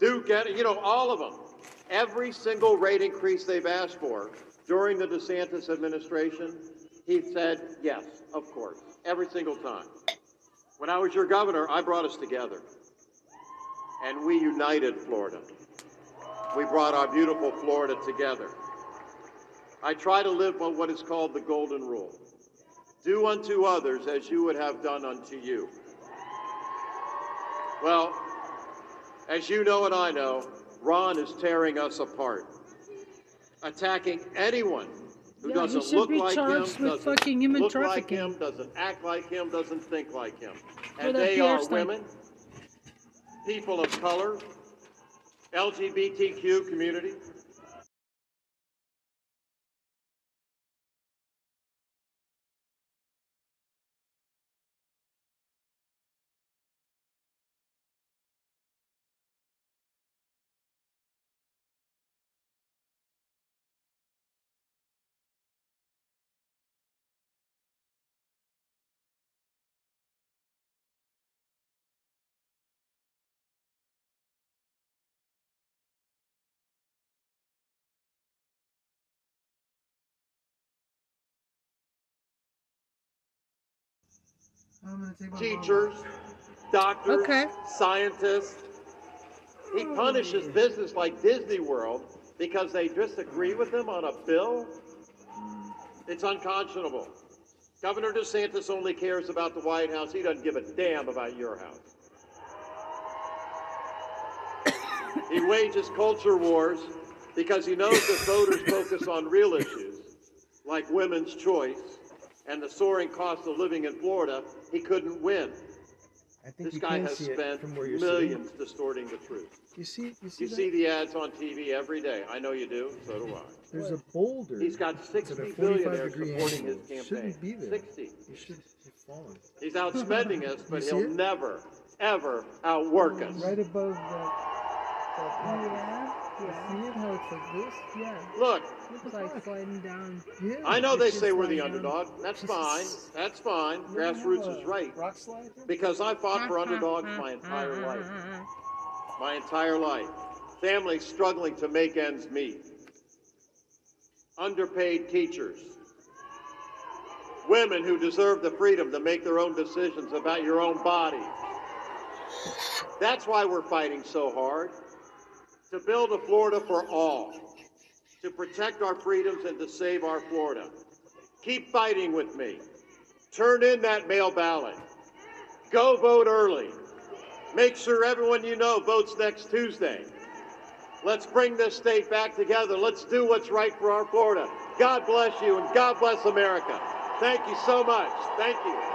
Duke, Energy, you know, all of them. Every single rate increase they've asked for during the DeSantis administration, he said, yes, of course, every single time. When I was your governor, I brought us together. And we united Florida. We brought our beautiful Florida together. I try to live by what is called the Golden Rule do unto others as you would have done unto you. Well, as you know and I know, Ron is tearing us apart, attacking anyone who Yeah, doesn't look like him, doesn't fucking human look like him, doesn't act like him, doesn't think like him. And they are women, people of color, LGBTQ community, teachers, doctors, Okay. scientists. He punishes business like Disney World because they disagree with him on a bill. It's unconscionable. Governor DeSantis only cares about the White House. He doesn't give a damn about your house. he wages culture wars because he knows that voters focus on real issues like women's choice and the soaring cost of living in Florida. He couldn't win. I think This you guy can has see spent from where you're millions distorting the truth. You see, you see, You see the ads on TV every day. I know you do. So do I. There's a boulder. He's got that's 60 at a 45 billionaires supporting angle. his campaign. Shouldn't be there. 60. You should have fallen. He's outspending us, but he'll it? never, ever outwork us. Right above that. Yeah, yeah. See it? How it's like this? Yeah. Look, It's like sliding down. Yeah. I know they say we're the sliding down. underdog. That's fine. That's fine. Grassroots is uh, right. Rock slide? Because I fought for underdogs my entire life. My entire life. Families struggling to make ends meet. Underpaid teachers. Women who deserve the freedom to make their own decisions about your own body. That's why we're fighting so hard. To build a Florida for all. To protect our freedoms and to save our Florida. Keep fighting with me. Turn in that mail ballot. Go vote early. Make sure everyone you know votes next Tuesday. Let's bring this state back together. Let's do what's right for our Florida. God bless you and God bless America. Thank you so much. Thank you.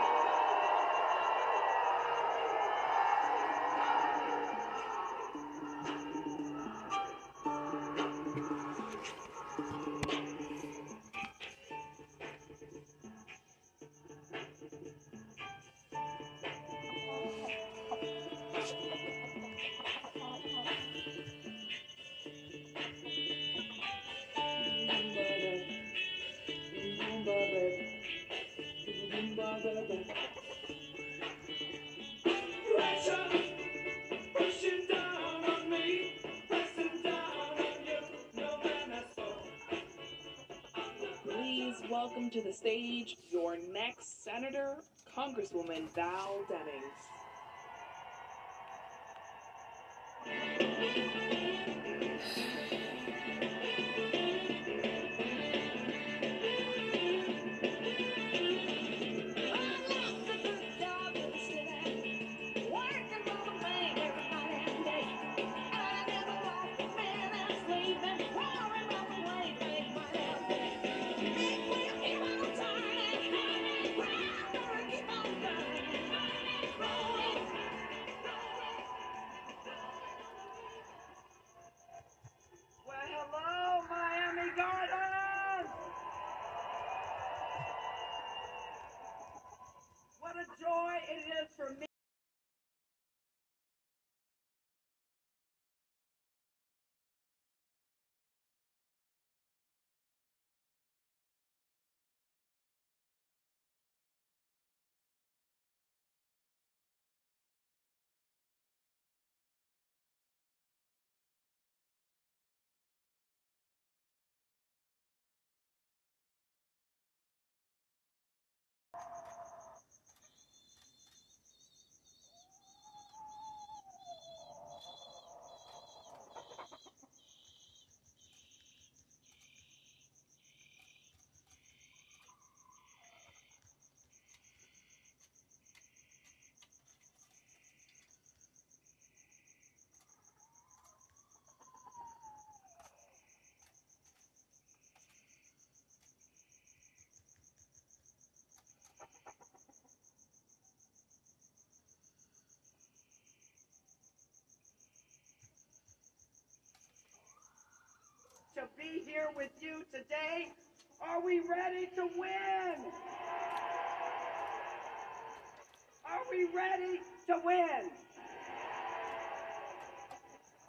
Stage your next Senator, Congresswoman Val Demings. To be here with you today, are we ready to win? Are we ready to win?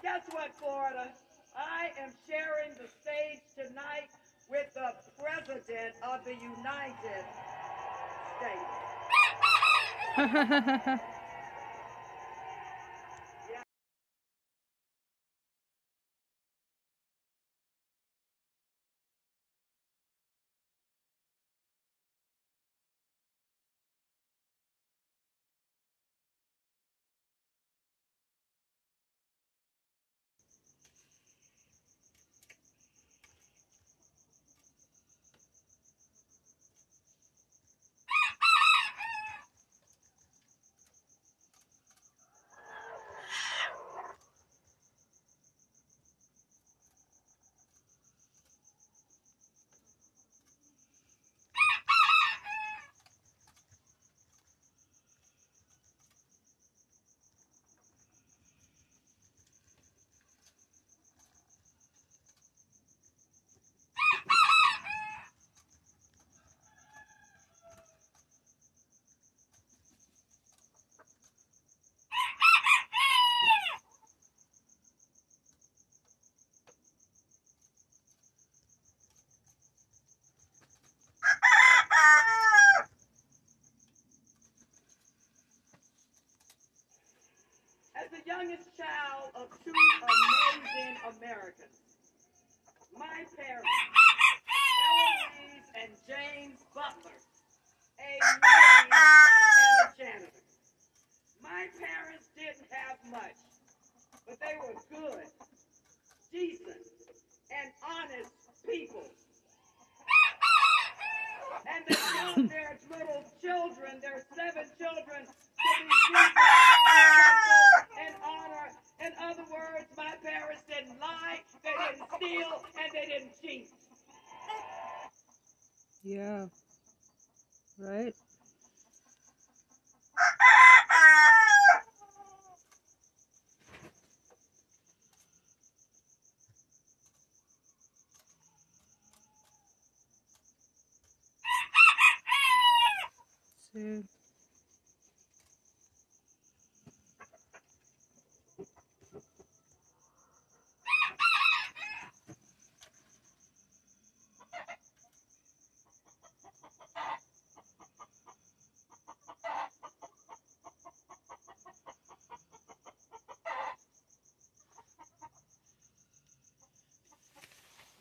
Guess what, Florida? I am sharing the stage tonight with the President of the United States. youngest child of two amazing Americans. My parents, Eloise and James Butler, a maid and a janitor. My parents didn't have much, but they were good, decent, and honest people. And they want their little children, their seven children, to be decent, respectful, and honor. In other words, my parents didn't lie, they didn't steal, and they didn't cheat. Yeah. Right? So,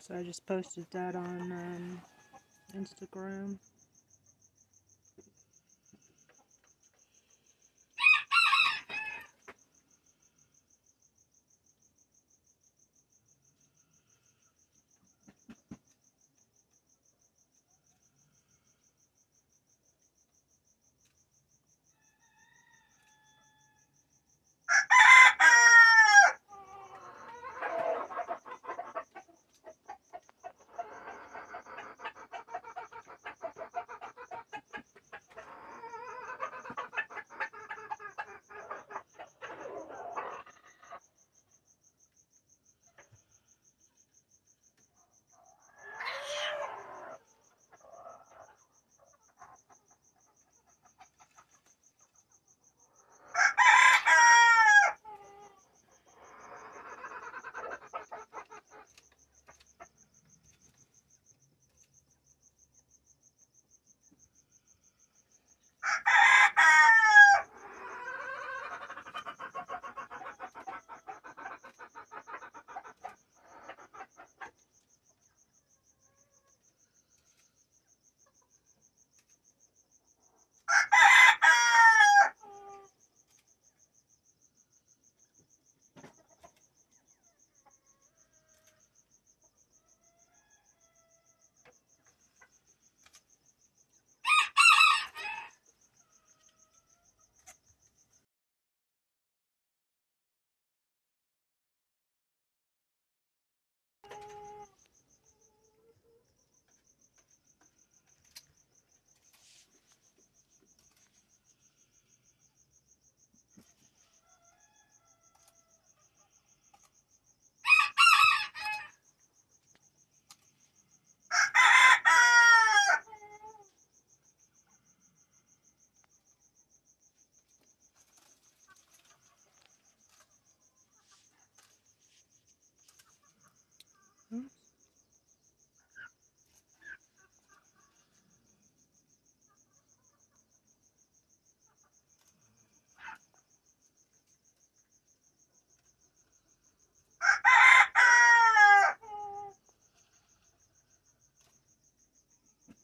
so I just posted that on um, Instagram.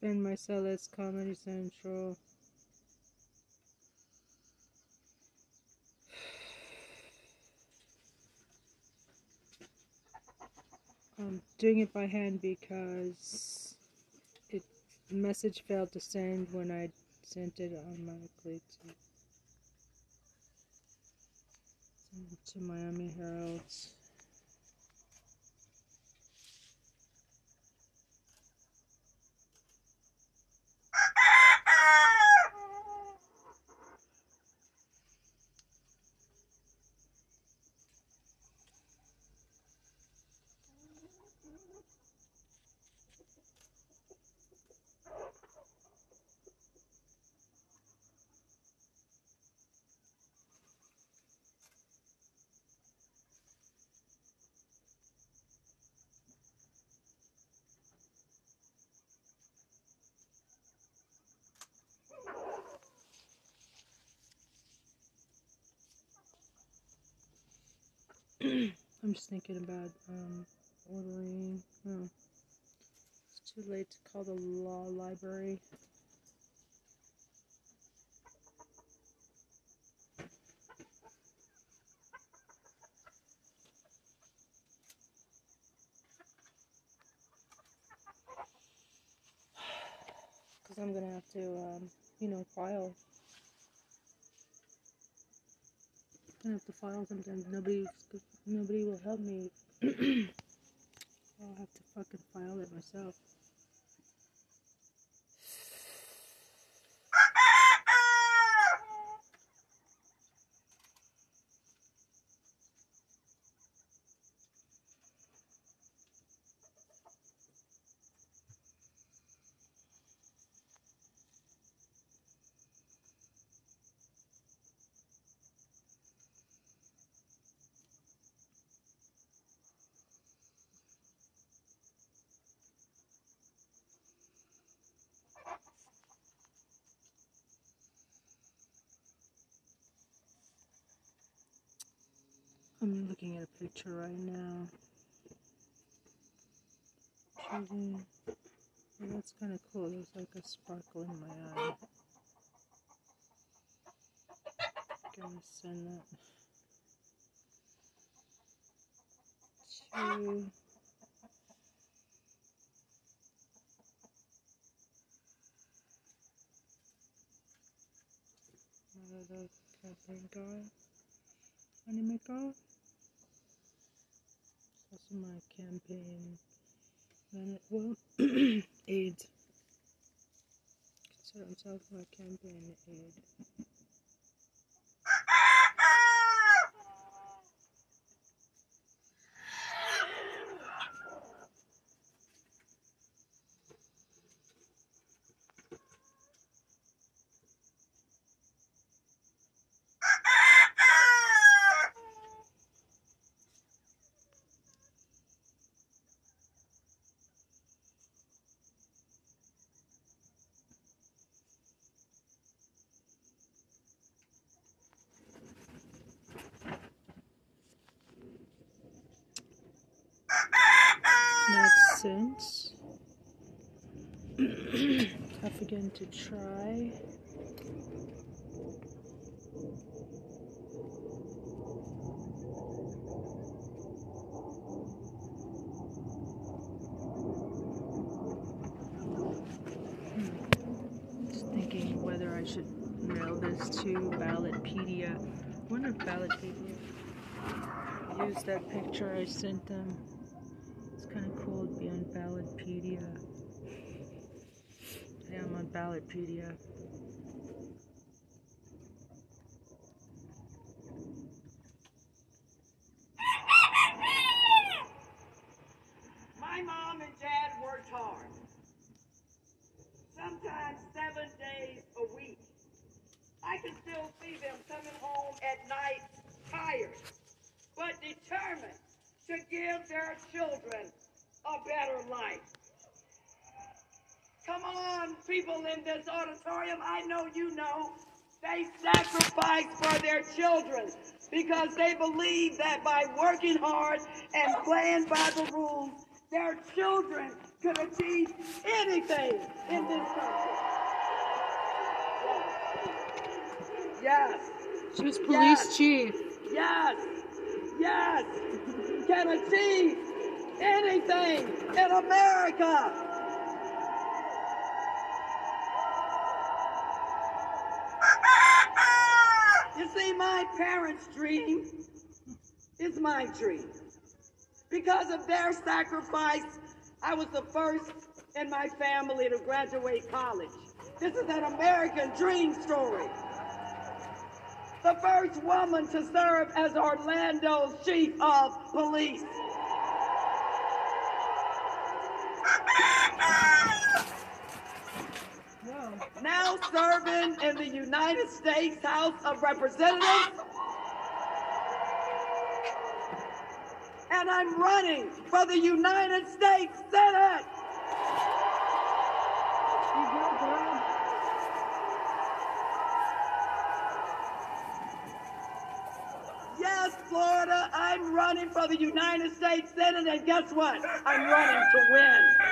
Ben Marcellus, Comedy Central. I'm doing it by hand because it message failed to send when I sent it automatically to, to Miami Herald. I'm just thinking about um, ordering. Oh, it's too late to call the law library. Because I'm gonna have to, um, you know, file. Gonna have to file sometimes. Nobody, nobody will help me. I'll have to fucking file it myself. I'm looking at a picture right now. Choosing. Well, that's kind of cool. There's like a sparkle in my eye. Gonna send that to. Another campaign guy. Anime guy. It's also my campaign. Man, well, aid. Consider himself my campaign aid. Not since. Tough again to try. Hmm. Just thinking whether I should mail this to Ballotpedia. I wonder if Ballotpedia used that picture I sent them. It's kind of cool to be on Ballotpedia. Ballotpedia. My mom and dad worked hard. Sometimes seven days a week. I can still see them coming home at night tired, but determined to give their children a better life. Come on, people in this auditorium, I know you know. They sacrifice for their children because they believe that by working hard and playing by the rules, their children could achieve anything in this country. Yes. She was police Yes. chief. Yes, yes, can achieve anything in America. My parents' dream is my dream. Because of their sacrifice, I was the first in my family to graduate college. This is an American dream story the first woman to serve as Orlando's chief of police. Now serving in the United States House of Representatives. And I'm running for the United States Senate. Yes, Florida. I'm running for the United States Senate, and guess what? I'm running to win.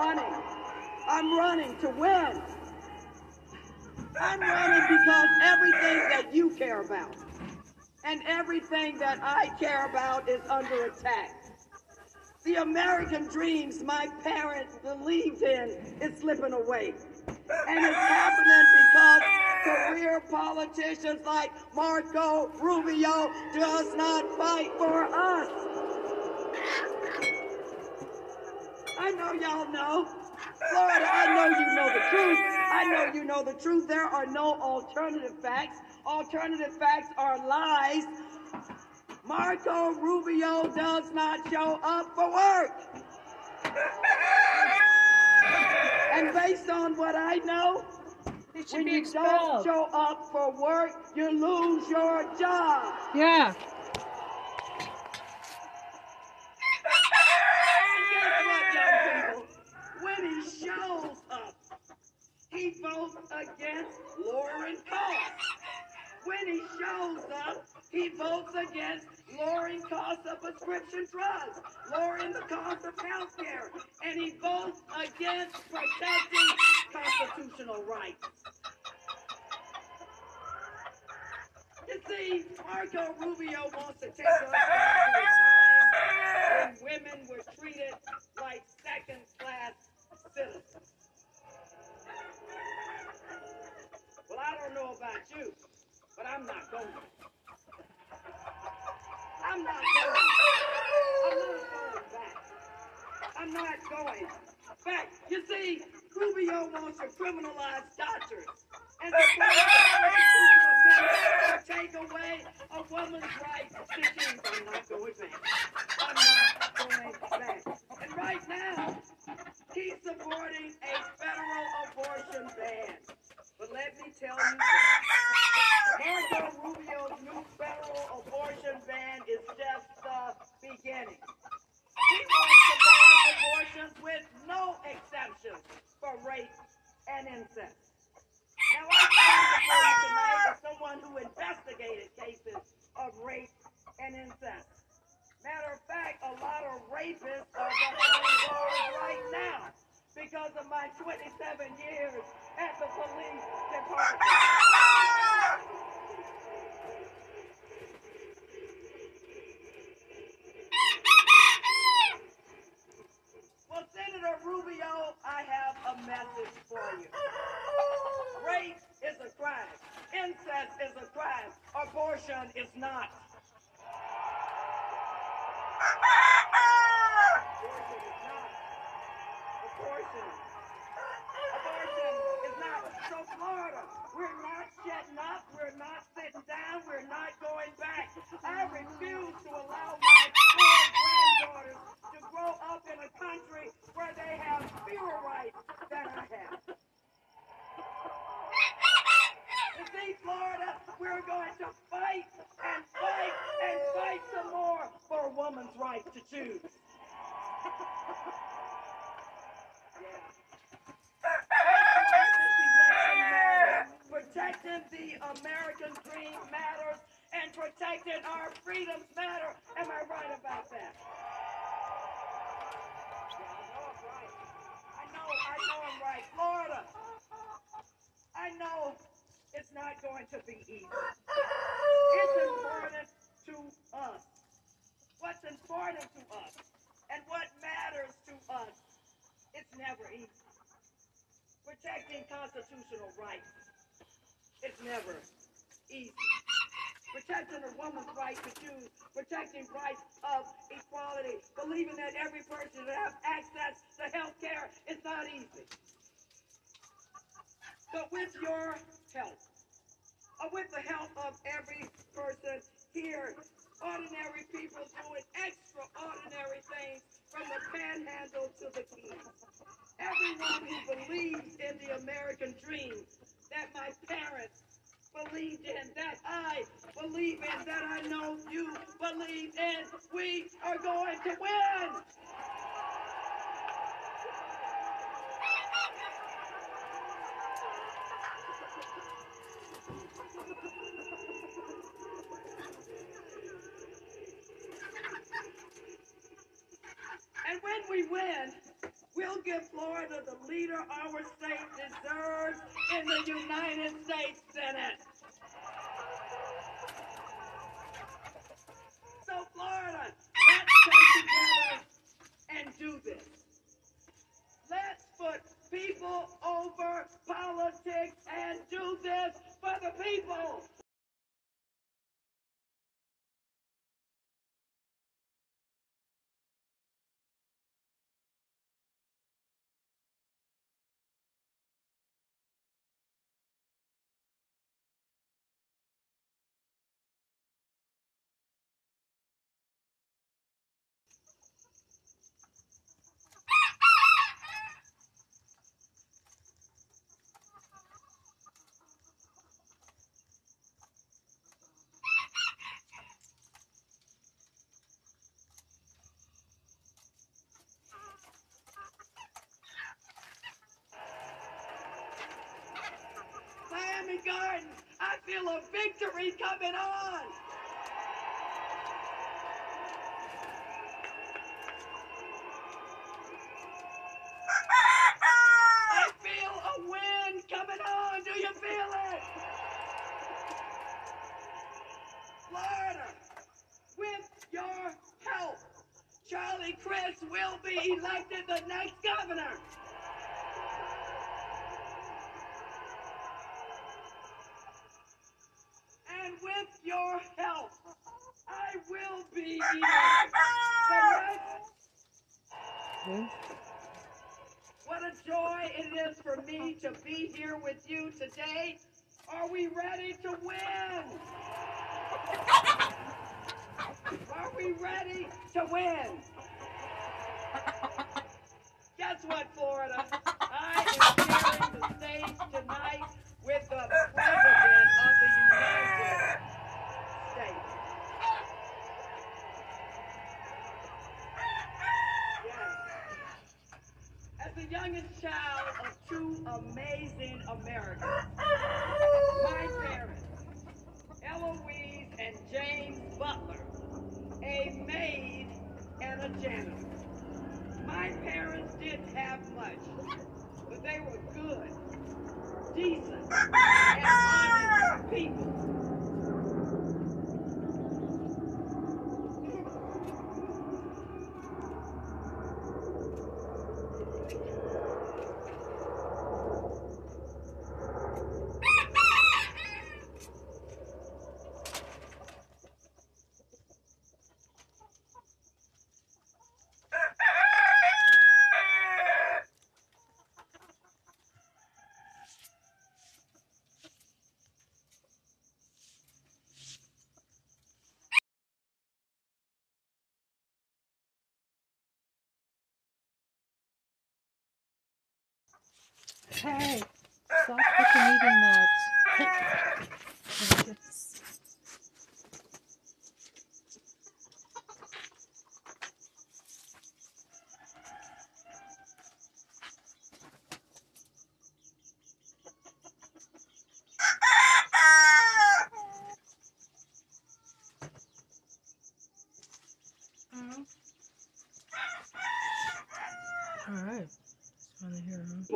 Running. I'm running to win. I'm running because everything that you care about and everything that I care about is under attack. The American dreams my parents believed in is slipping away. And it's happening because career politicians like Marco Rubio does not fight for us. I know y'all know. Florida, I know you know the truth. I know you know the truth. There are no alternative facts. Alternative facts are lies. Marco Rubio does not show up for work. And based on what I know, when you don't show up for work, you lose your job. Yeah. And guess what, young people? When he shows up, he votes against lowering costs. When he shows up, he votes against lowering costs of prescription drugs, lowering the cost of health care, and he votes against protecting constitutional rights. You see, Marco Rubio wants to take us back to a time when women were treated like second-class citizens. Don't know about you, but I'm not going. I'm not going. I'm not going back. I'm not going back. You see, Rubio wants to criminalize doctors and to to take away a woman's right to choose. I'm not going back. I'm not going back. And right now, he's supporting a federal abortion ban. But let me tell you this. Marco Rubio's new federal abortion ban is just the beginning. He wants to ban abortions with no exceptions for rape and incest. Now, I stand before you tonight as someone who investigated cases of rape and incest. Matter of fact, a lot of rapists are behind bars right now because of my 27 years at the police department. Well, Senator Rubio, I have a message for you. Rape is a crime. Incest is a crime. Abortion is not. Abortion is not. Abortion. Abortion is not. So Florida, we're not shutting up. We're not sitting down. We're not going back. I refuse to allow my four granddaughters to grow up in a country where they have fewer rights than I have. You see, Florida, we're going to fight and fight and fight some more for a woman's right to choose. Protecting the American dream matters and protecting our freedoms matter. Am I right about that? I know, I know I'm right. Florida, I know it's not going to be easy. It's important to us. What's important to us and what matters to us, it's never easy. Protecting constitutional rights, it's never easy. Protecting a woman's right to choose, protecting rights of equality, believing that every person should have access to health care is not easy. But with your help, or with the help of every person here, ordinary people doing extraordinary things from the panhandle to the keys. Everyone who believes in the American dream that my parents believed in, that I believe in, that I know you believe in, we are going to win. Give Florida the leader our state deserves in the United States Senate. So, Florida, let's come together and do this. Let's put people over politics and do this for the people. I feel a victory coming on. I feel a wind coming on. Do you feel it? Florida, with your help, Charlie Crist will be elected the next governor. And with your help, I will be elected the next what a joy it is for me to be here with you today. Are we ready to win? Are we ready to win? Guess what, Florida? I am sharing the stage tonight with the President of the United States. As the youngest child two amazing Americans, my parents, Eloise and James Butler, a maid and a janitor. My parents didn't have much, but they were good, decent, and honest people. Hey, stop fucking eating that. Yes. All right. Just want to hear him.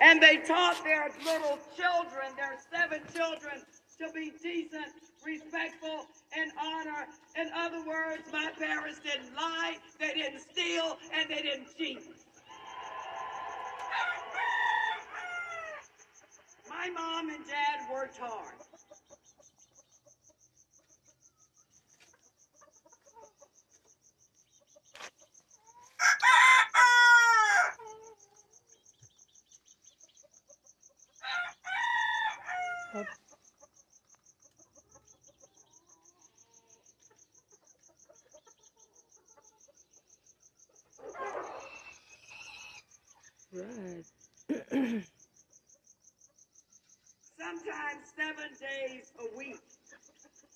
And they taught their little children, their seven children, to be decent, respectful, and honor. In other words, my parents didn't lie, they didn't steal, and they didn't cheat. My mom and dad worked hard. Right. sometimes seven days a week.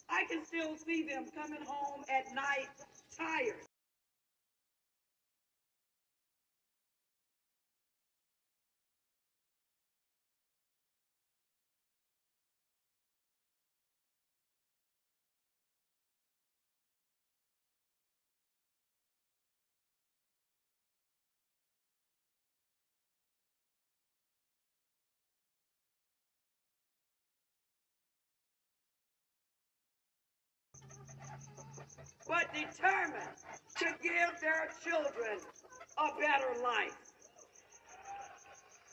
I can still see them coming home at night tired. But determined to give their children a better life.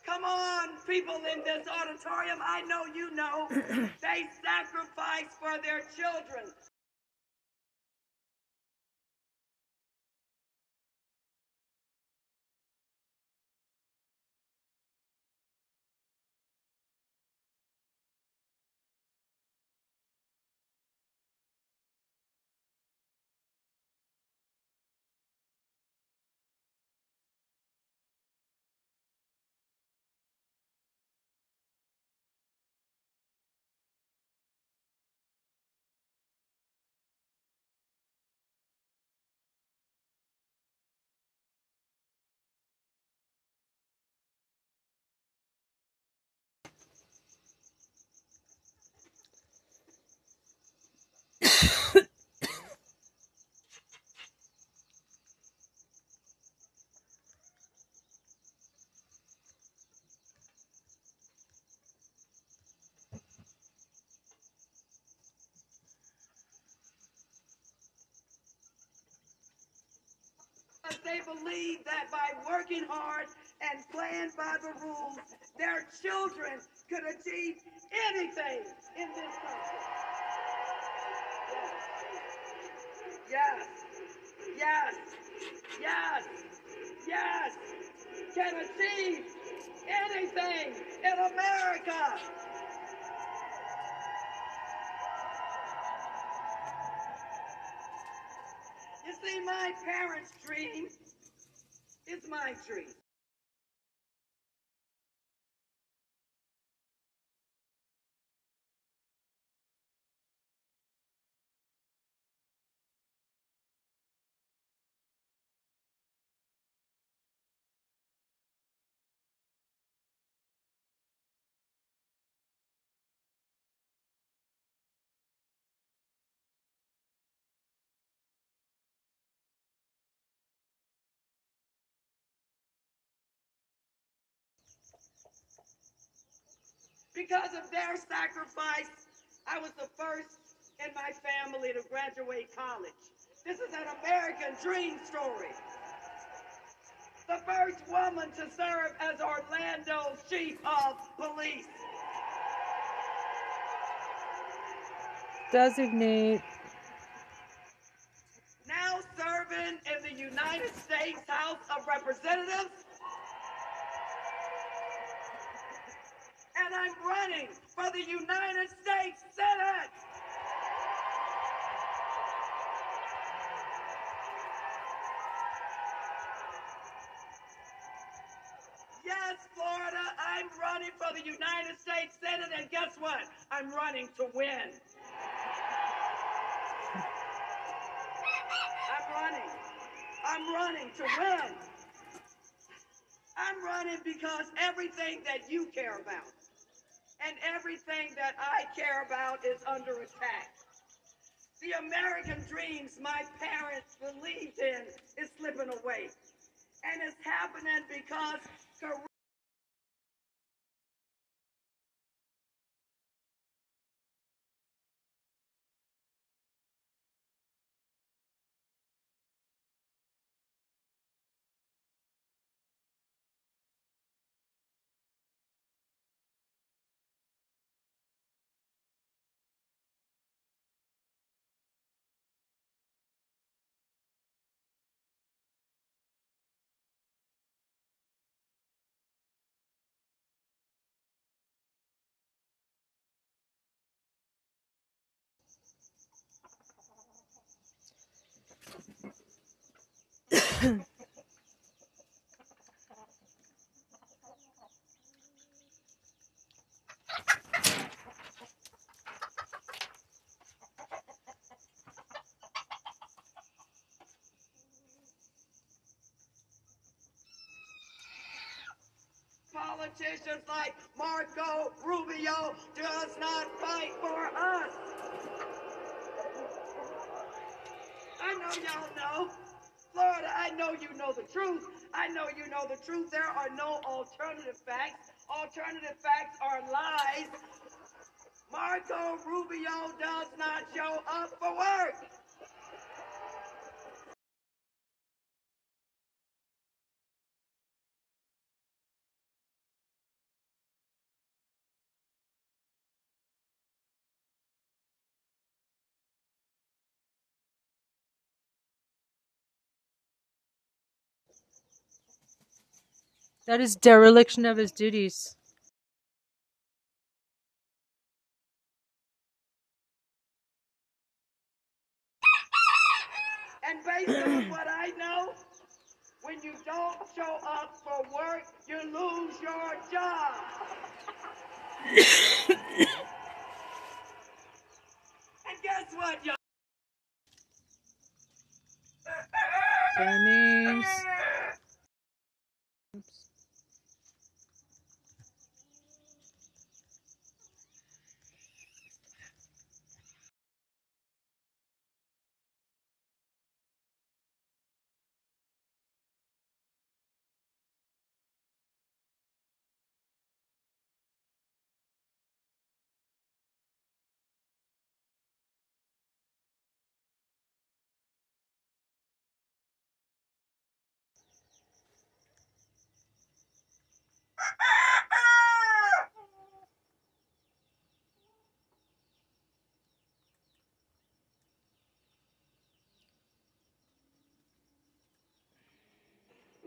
Come on, people in this auditorium, I know you know they sacrifice for their children. They believe that by working hard and playing by the rules, their children could achieve anything in this country. Yes, yes, yes, yes, can achieve anything in America. My parents' dream is my dream. Because of their sacrifice, I was the first in my family to graduate college. This is an American dream story. The first woman to serve as Orlando's chief of police. Designate. Now serving in the United States House of Representatives. And I'm running for the United States Senate. Yes, Florida, I'm running for the United States Senate, and guess what? I'm running to win. I'm running. I'm running to win. I'm running because everything that you care about and everything that I care about is under attack. The American dreams my parents believed in is slipping away. And it's happening because politicians like Marco Rubio does not fight for us. I know y'all know. Florida, I know you know the truth. I know you know the truth. There are no alternative facts. Alternative facts are lies. Marco Rubio does not show up for work. That is dereliction of his duties. And based on what I know, when you don't show up for work, you lose your job. and guess what, y'all? Grammys.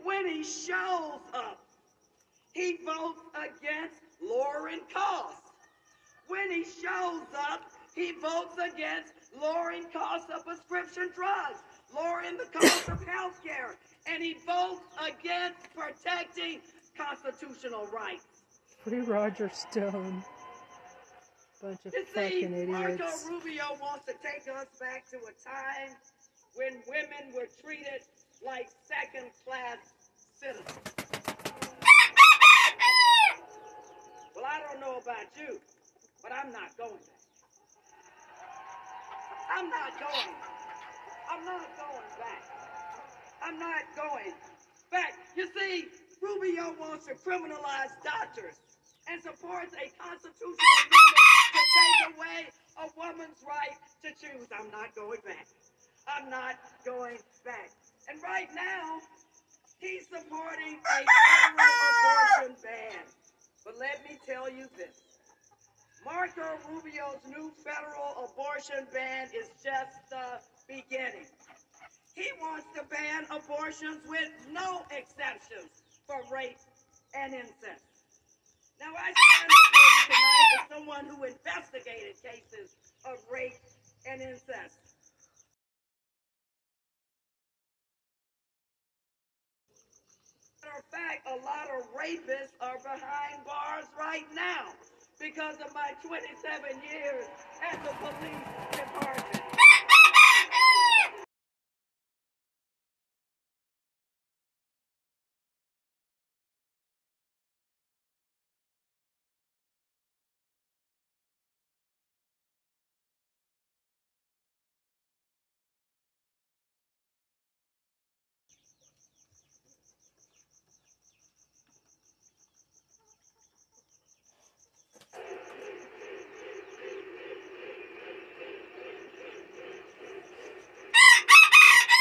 When he shows up, he votes against lowering costs. When he shows up, he votes against lowering costs of prescription drugs, lowering the cost of health care, and he votes against protecting constitutional rights. Free Roger Stone. Bunch of You see, fucking Marco. Rubio wants to take us back to a time when women were treated like second class citizens. Well, I don't know about you, but I'm not going there. I'm not going. I'm not going back. I'm not going back. You see, Rubio wants to criminalize doctors and supports a constitutional amendment to take away a woman's right to choose. I'm not going back. I'm not going back. And right now, he's supporting a federal abortion ban. But let me tell you this. Marco Rubio's new federal abortion ban is just the beginning. He wants to ban abortions with no exceptions for rape and incest. Now, I stand before you tonight as someone who investigated cases of rape and incest. Matter of fact, a lot of rapists are behind bars right now because of my 27 years at the police department.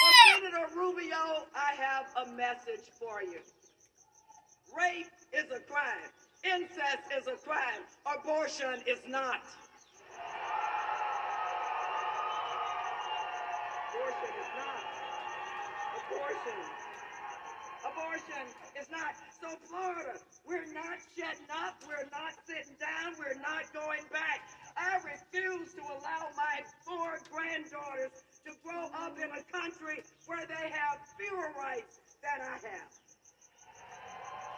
Well, Senator Rubio, I have a message for you. Rape is a crime. Incest is a crime. Abortion is not. Abortion is not. Abortion. Abortion is not. So, Florida, we're not shutting up. We're not sitting down. We're not going back. I refuse to allow my four granddaughters to grow up in a country where they have fewer rights than I have.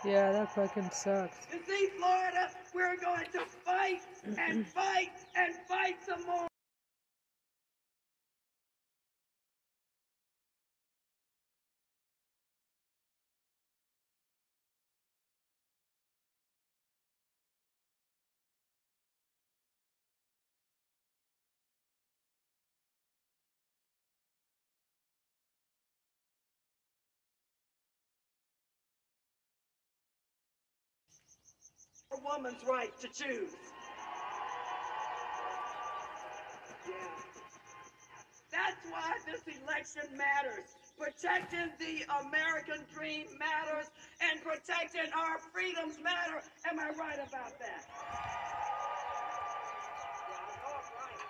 Yeah, that fucking sucks. You see, Florida, we're going to fight and fight and fight some more. Woman's right to choose. That's why this election matters. Protecting the American dream matters, and protecting our freedoms matter. Am I right about that? I know I'm right.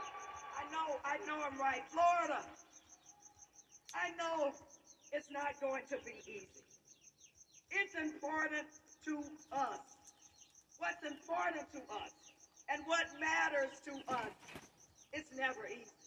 I know, I know I'm right. Florida, I know it's not going to be easy. It's important to us. What's important to us and what matters to us. It's never easy.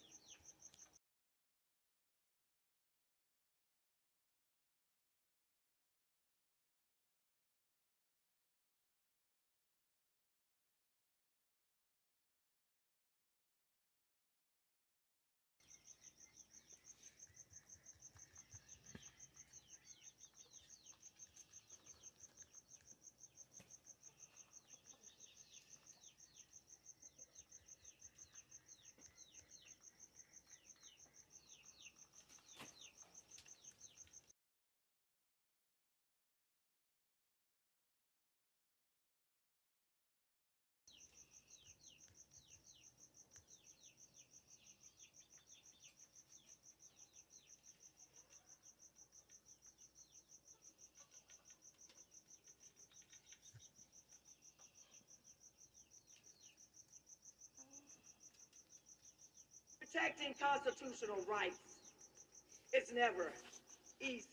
Protecting constitutional rights is never easy.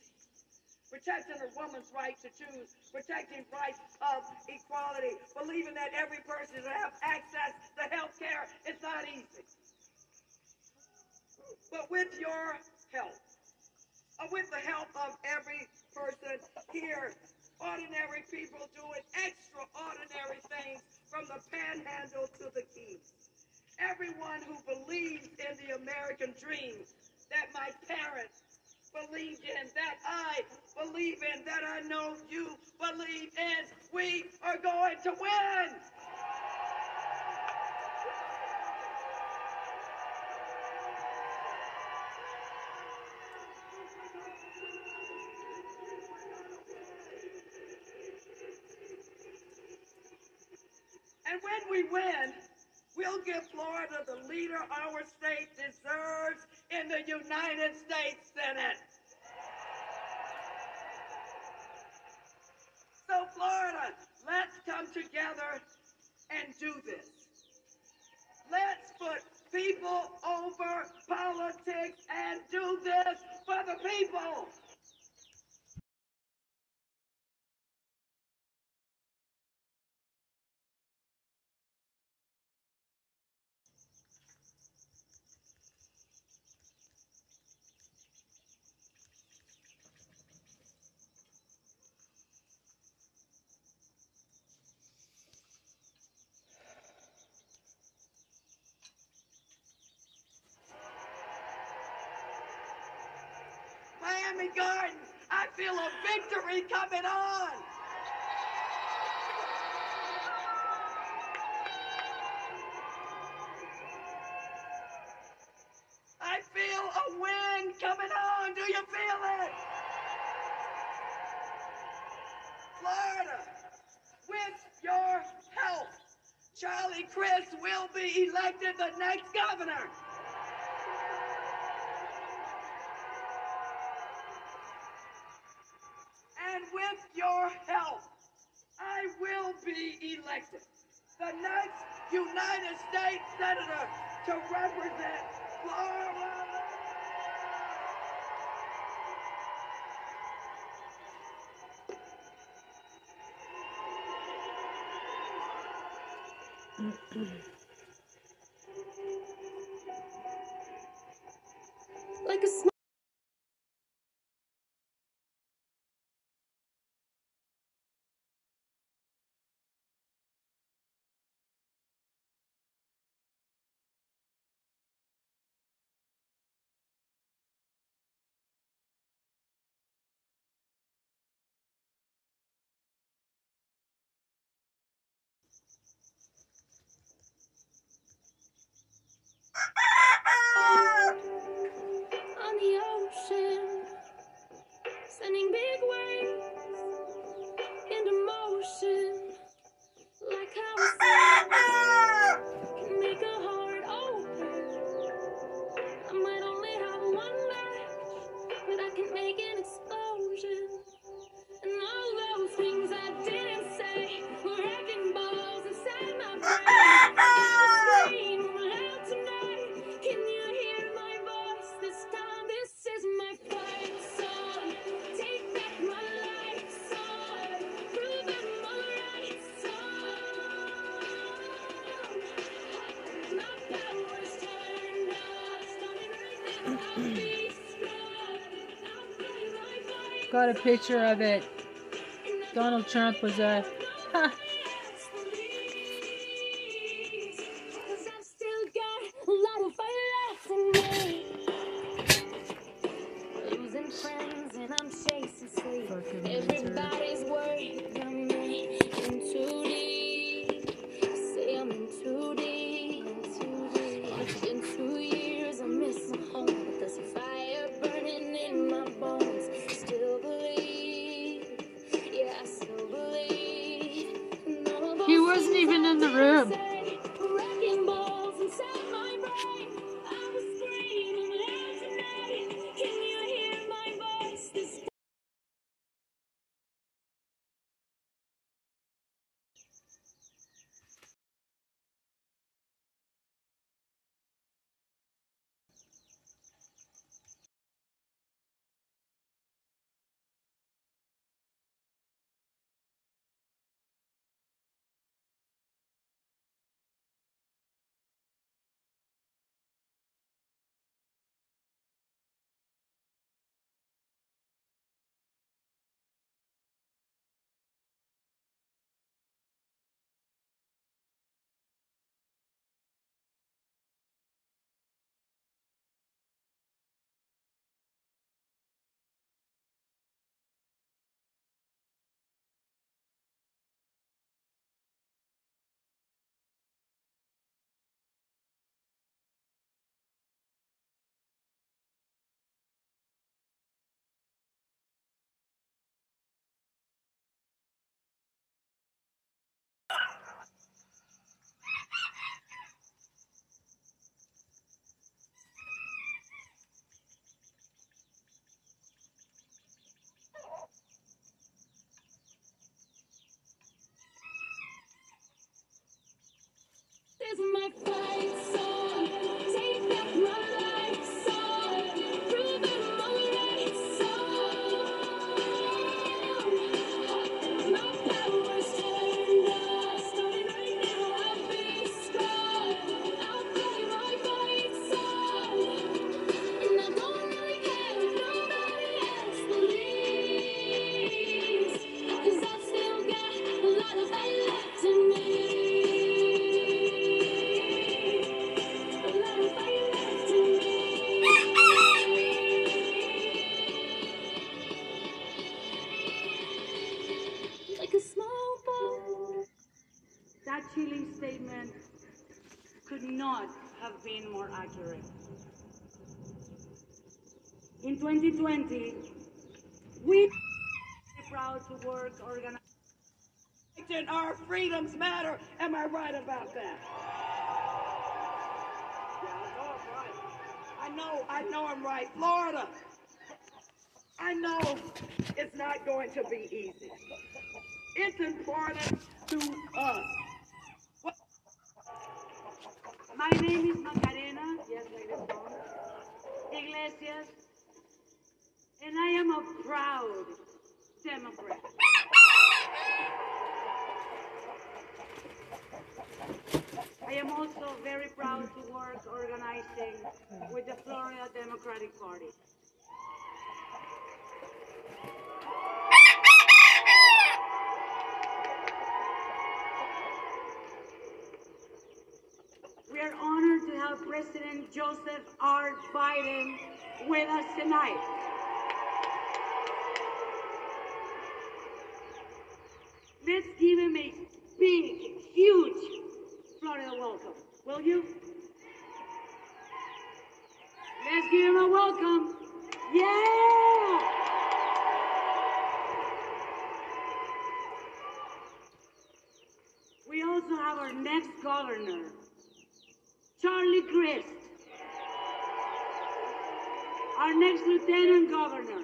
Protecting a woman's right to choose, protecting rights of equality, believing that every person should have access to health care is not easy. But with your help, uh, with the help of every person here, ordinary people doing extraordinary things from the panhandle to the keys. Everyone who believes in the American dream that my parents believed in, that I believe in, that I know you believe in, we are going to win. And when we win, we'll Florida the leader our state deserves in the United States Senate. So, Florida, let's come together and do this. Let's put people over politics and do this for the people. Miami Gardens, I feel a victory coming on. I feel a win coming on. Do you feel it? Florida, with your help, Charlie Crist will be elected the next governor. And with your help, I will be elected the next United States Senator to represent Florida. Like a picture of it. Donald Trump was a. my fight song. 2020, we are proud to work organized. Our freedoms matter. Am I right about that? I know, I know I'm right. Florida. I know it's not going to be easy. It's important to us. My name is Macarena, yes, Iglesias, and I am a proud Democrat. I am also very proud to work organizing with the Florida Democratic Party. We are honored to have President Joseph R. Biden with us tonight. Let's give him a big, huge Florida welcome, will you? Let's give him a welcome. Yeah! We also have our next governor, Charlie Crist. Our next lieutenant governor,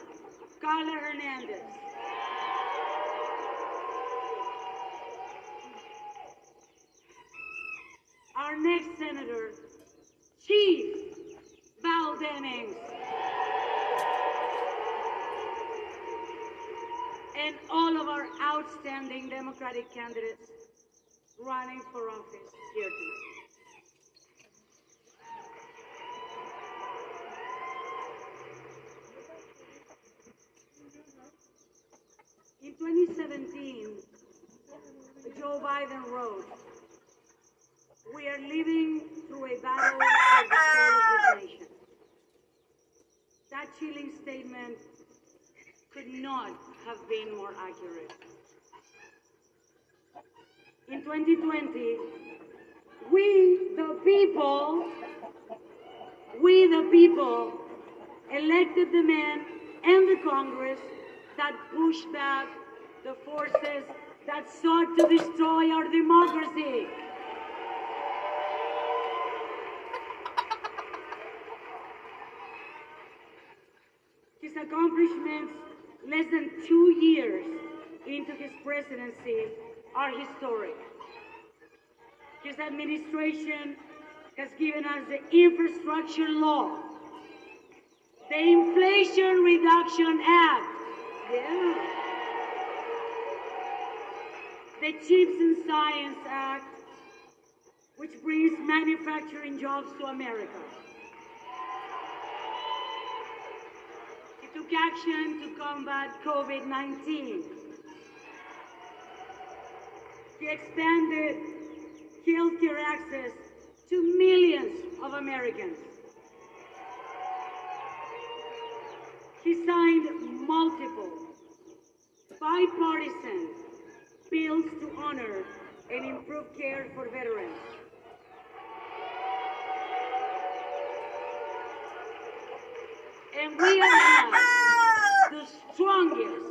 Karla Hernandez. Next senator, Chief Val Demings. And all of our outstanding Democratic candidates running for office here tonight. In 2017, Joe Biden wrote, We are living through a battle for the soul of this nation. That chilling statement could not have been more accurate. In 2020, we, the people, we, the people, elected the men and the Congress that pushed back the forces that sought to destroy our democracy. Accomplishments, less than two years into his presidency, are historic. His administration has given us the infrastructure law, the Inflation Reduction Act, yeah, the Chips and Science Act, which brings manufacturing jobs to America. Action to combat COVID 19. He expanded healthcare access to millions of Americans. He signed multiple bipartisan bills to honor and improve care for veterans. And we had the strongest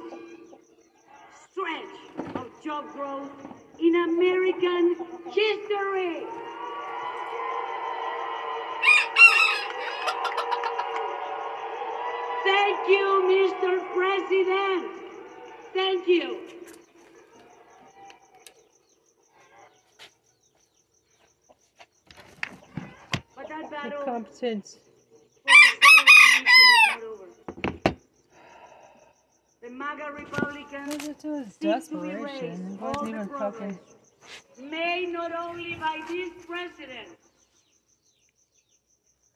stretch of job growth in American history. Thank you, Mr. President. Thank you. But that battle Incompetent. The MAGA Republicans seek to erase all the progress made not only by this president,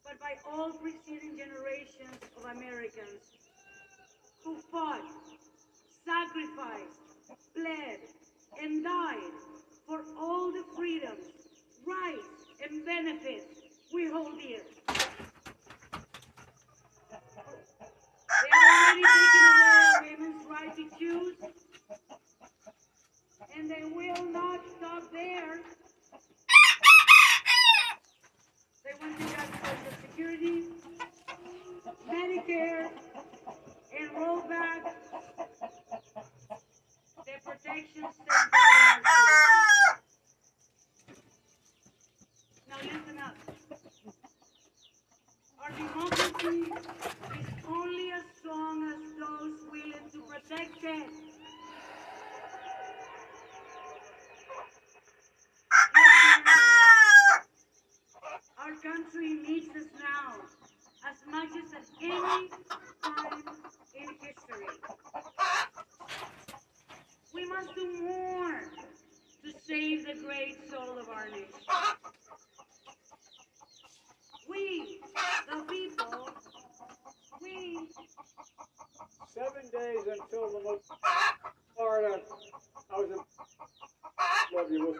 but by all preceding generations of Americans who fought, sacrificed, bled, and died for all the freedoms, rights, and benefits we hold dear. They are already taken away women's right to choose, and they will not stop there. They want to cut Social Security, Medicare, and roll back the protections Now listen up. Our democracy is only as strong as those willing to protect it. Our country needs us now as much as at any time in history. We must do more to save the great soul of our nation. We, the people, we Seven days until the most Florida. I was in. Love you. Well,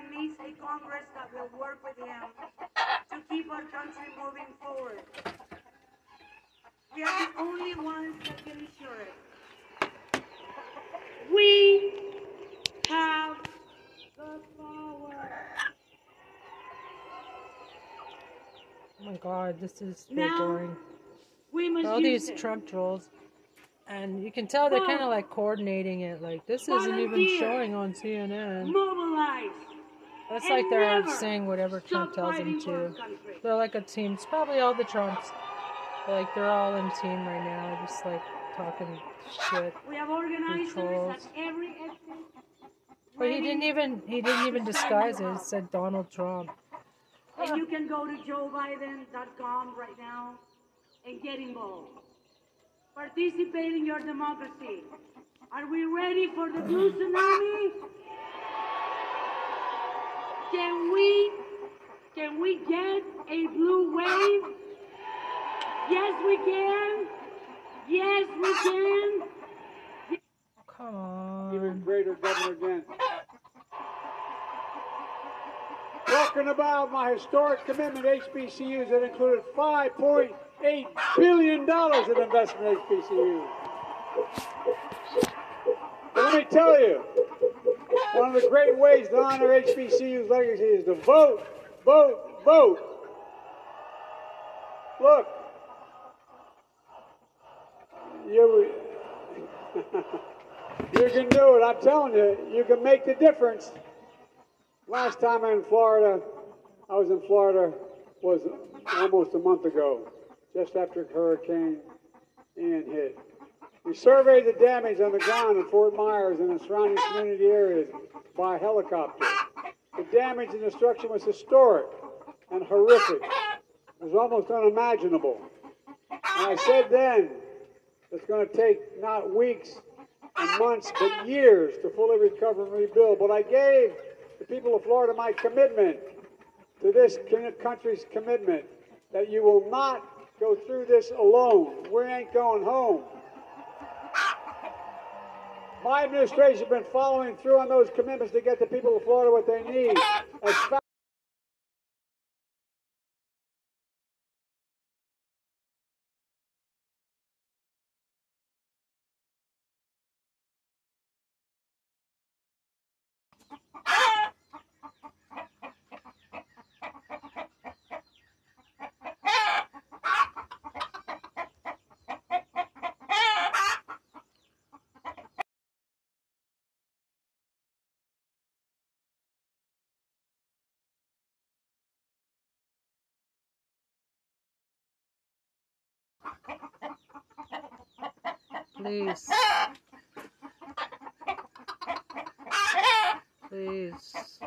Biden needs a Congress that will work with him to keep our country moving forward. We are the only ones that can ensure it. We have the power. Oh my god, this is so Now, boring. We must All these it. Trump trolls. And you can tell they're kind of like coordinating it. Like, this isn't even showing on CNN. That's and like they're saying whatever Trump tells them fighting for our to. They're like a team. It's probably all the Trumps. Like they're all in team right now, just like talking shit. We have organizers at every exit. But he didn't even he didn't even disguise it. It said Donald Trump. And you can go to joebiden.com right now and get involved. Participate in your democracy. Are we ready for the blue tsunami? Can we can we get a blue wave? Yes, we can. Yes, we can. Come on. Even greater governor again. Talking about my historic commitment to HBCUs that included $5.8 billion in investment in HBCUs. But let me tell you, one of the great ways to honor HBCU's legacy is to vote, vote, vote. Look, you, you can do it. I'm telling you, you can make the difference. Last time I'm in Florida, I was in Florida was almost a month ago, just after Hurricane Ian hit. We surveyed the damage on the ground in Fort Myers and the surrounding community areas by helicopter. The damage and destruction was historic and horrific. It was almost unimaginable. And I said then, it's going to take not weeks and months, but years to fully recover and rebuild. But I gave the people of Florida my commitment to this country's commitment that you will not go through this alone. We ain't going home. My administration has been following through on those commitments to get the people of Florida what they need Please. Please.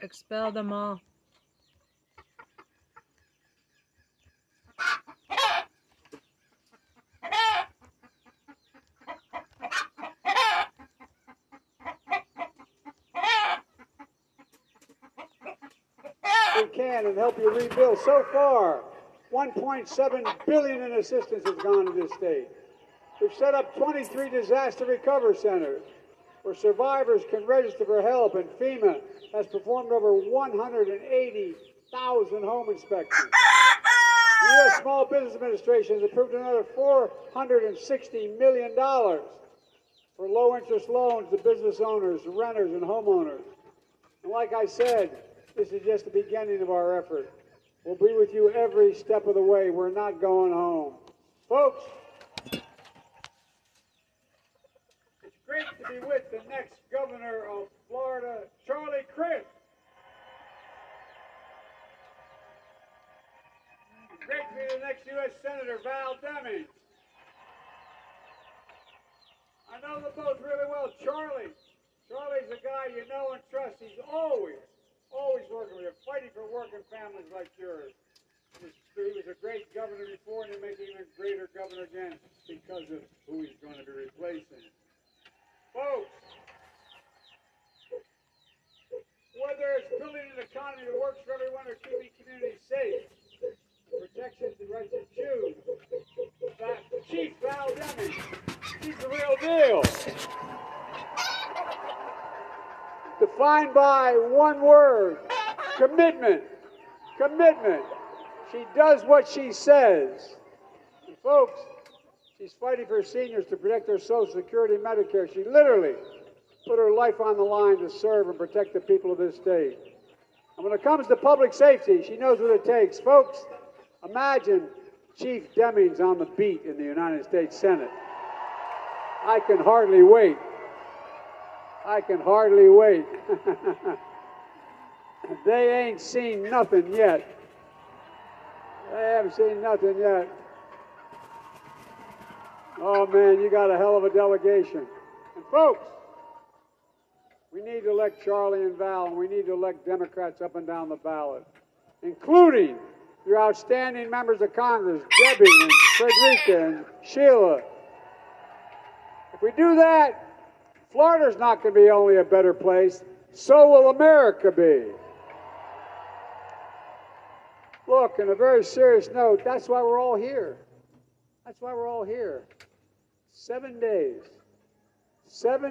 Expel them all. we can and help you rebuild. So far, 1.7 billion in assistance has gone to this state. We've set up 23 disaster recovery centers where survivors can register for help, and FEMA has performed over 180,000 home inspections. The U.S. Small Business Administration has approved another $460 million for low interest loans to business owners, renters, and homeowners. And like I said, this is just the beginning of our effort. We'll be with you every step of the way. We're not going home. Folks, it's great to be with the next governor of Florida, Charlie Crist. Great to be the next U.S. Senator, Val Demings. I know them both really well. Charlie, Charlie's a guy you know and trust. He's always always working with you, fighting for working families like yours. He was, a great governor before, and he'll make him a greater governor again because of who he's going to be replacing. Folks, whether it's building an economy that works for everyone or keeping communities safe, protections and rights of Jews, that Chief Val Deming, he's the real deal defined by one word commitment. Commitment. She does what she says. And folks, she's fighting for seniors to protect their Social Security and Medicare. She literally put her life on the line to serve and protect the people of this state. And when it comes to public safety, she knows what it takes. Folks, imagine Chief Demings on the beat in the United States Senate. I can hardly wait. I can hardly wait. they ain't seen nothing yet. They haven't seen nothing yet. Oh man, you got a hell of a delegation. And folks, we need to elect Charlie and Val, and we need to elect Democrats up and down the ballot, including your outstanding members of Congress, Debbie and Frederica and Sheila. If we do that, Florida's not going to be only a better place, so will America be. Look, on a very serious note, that's why we're all here. That's why we're all here. Seven days. Seven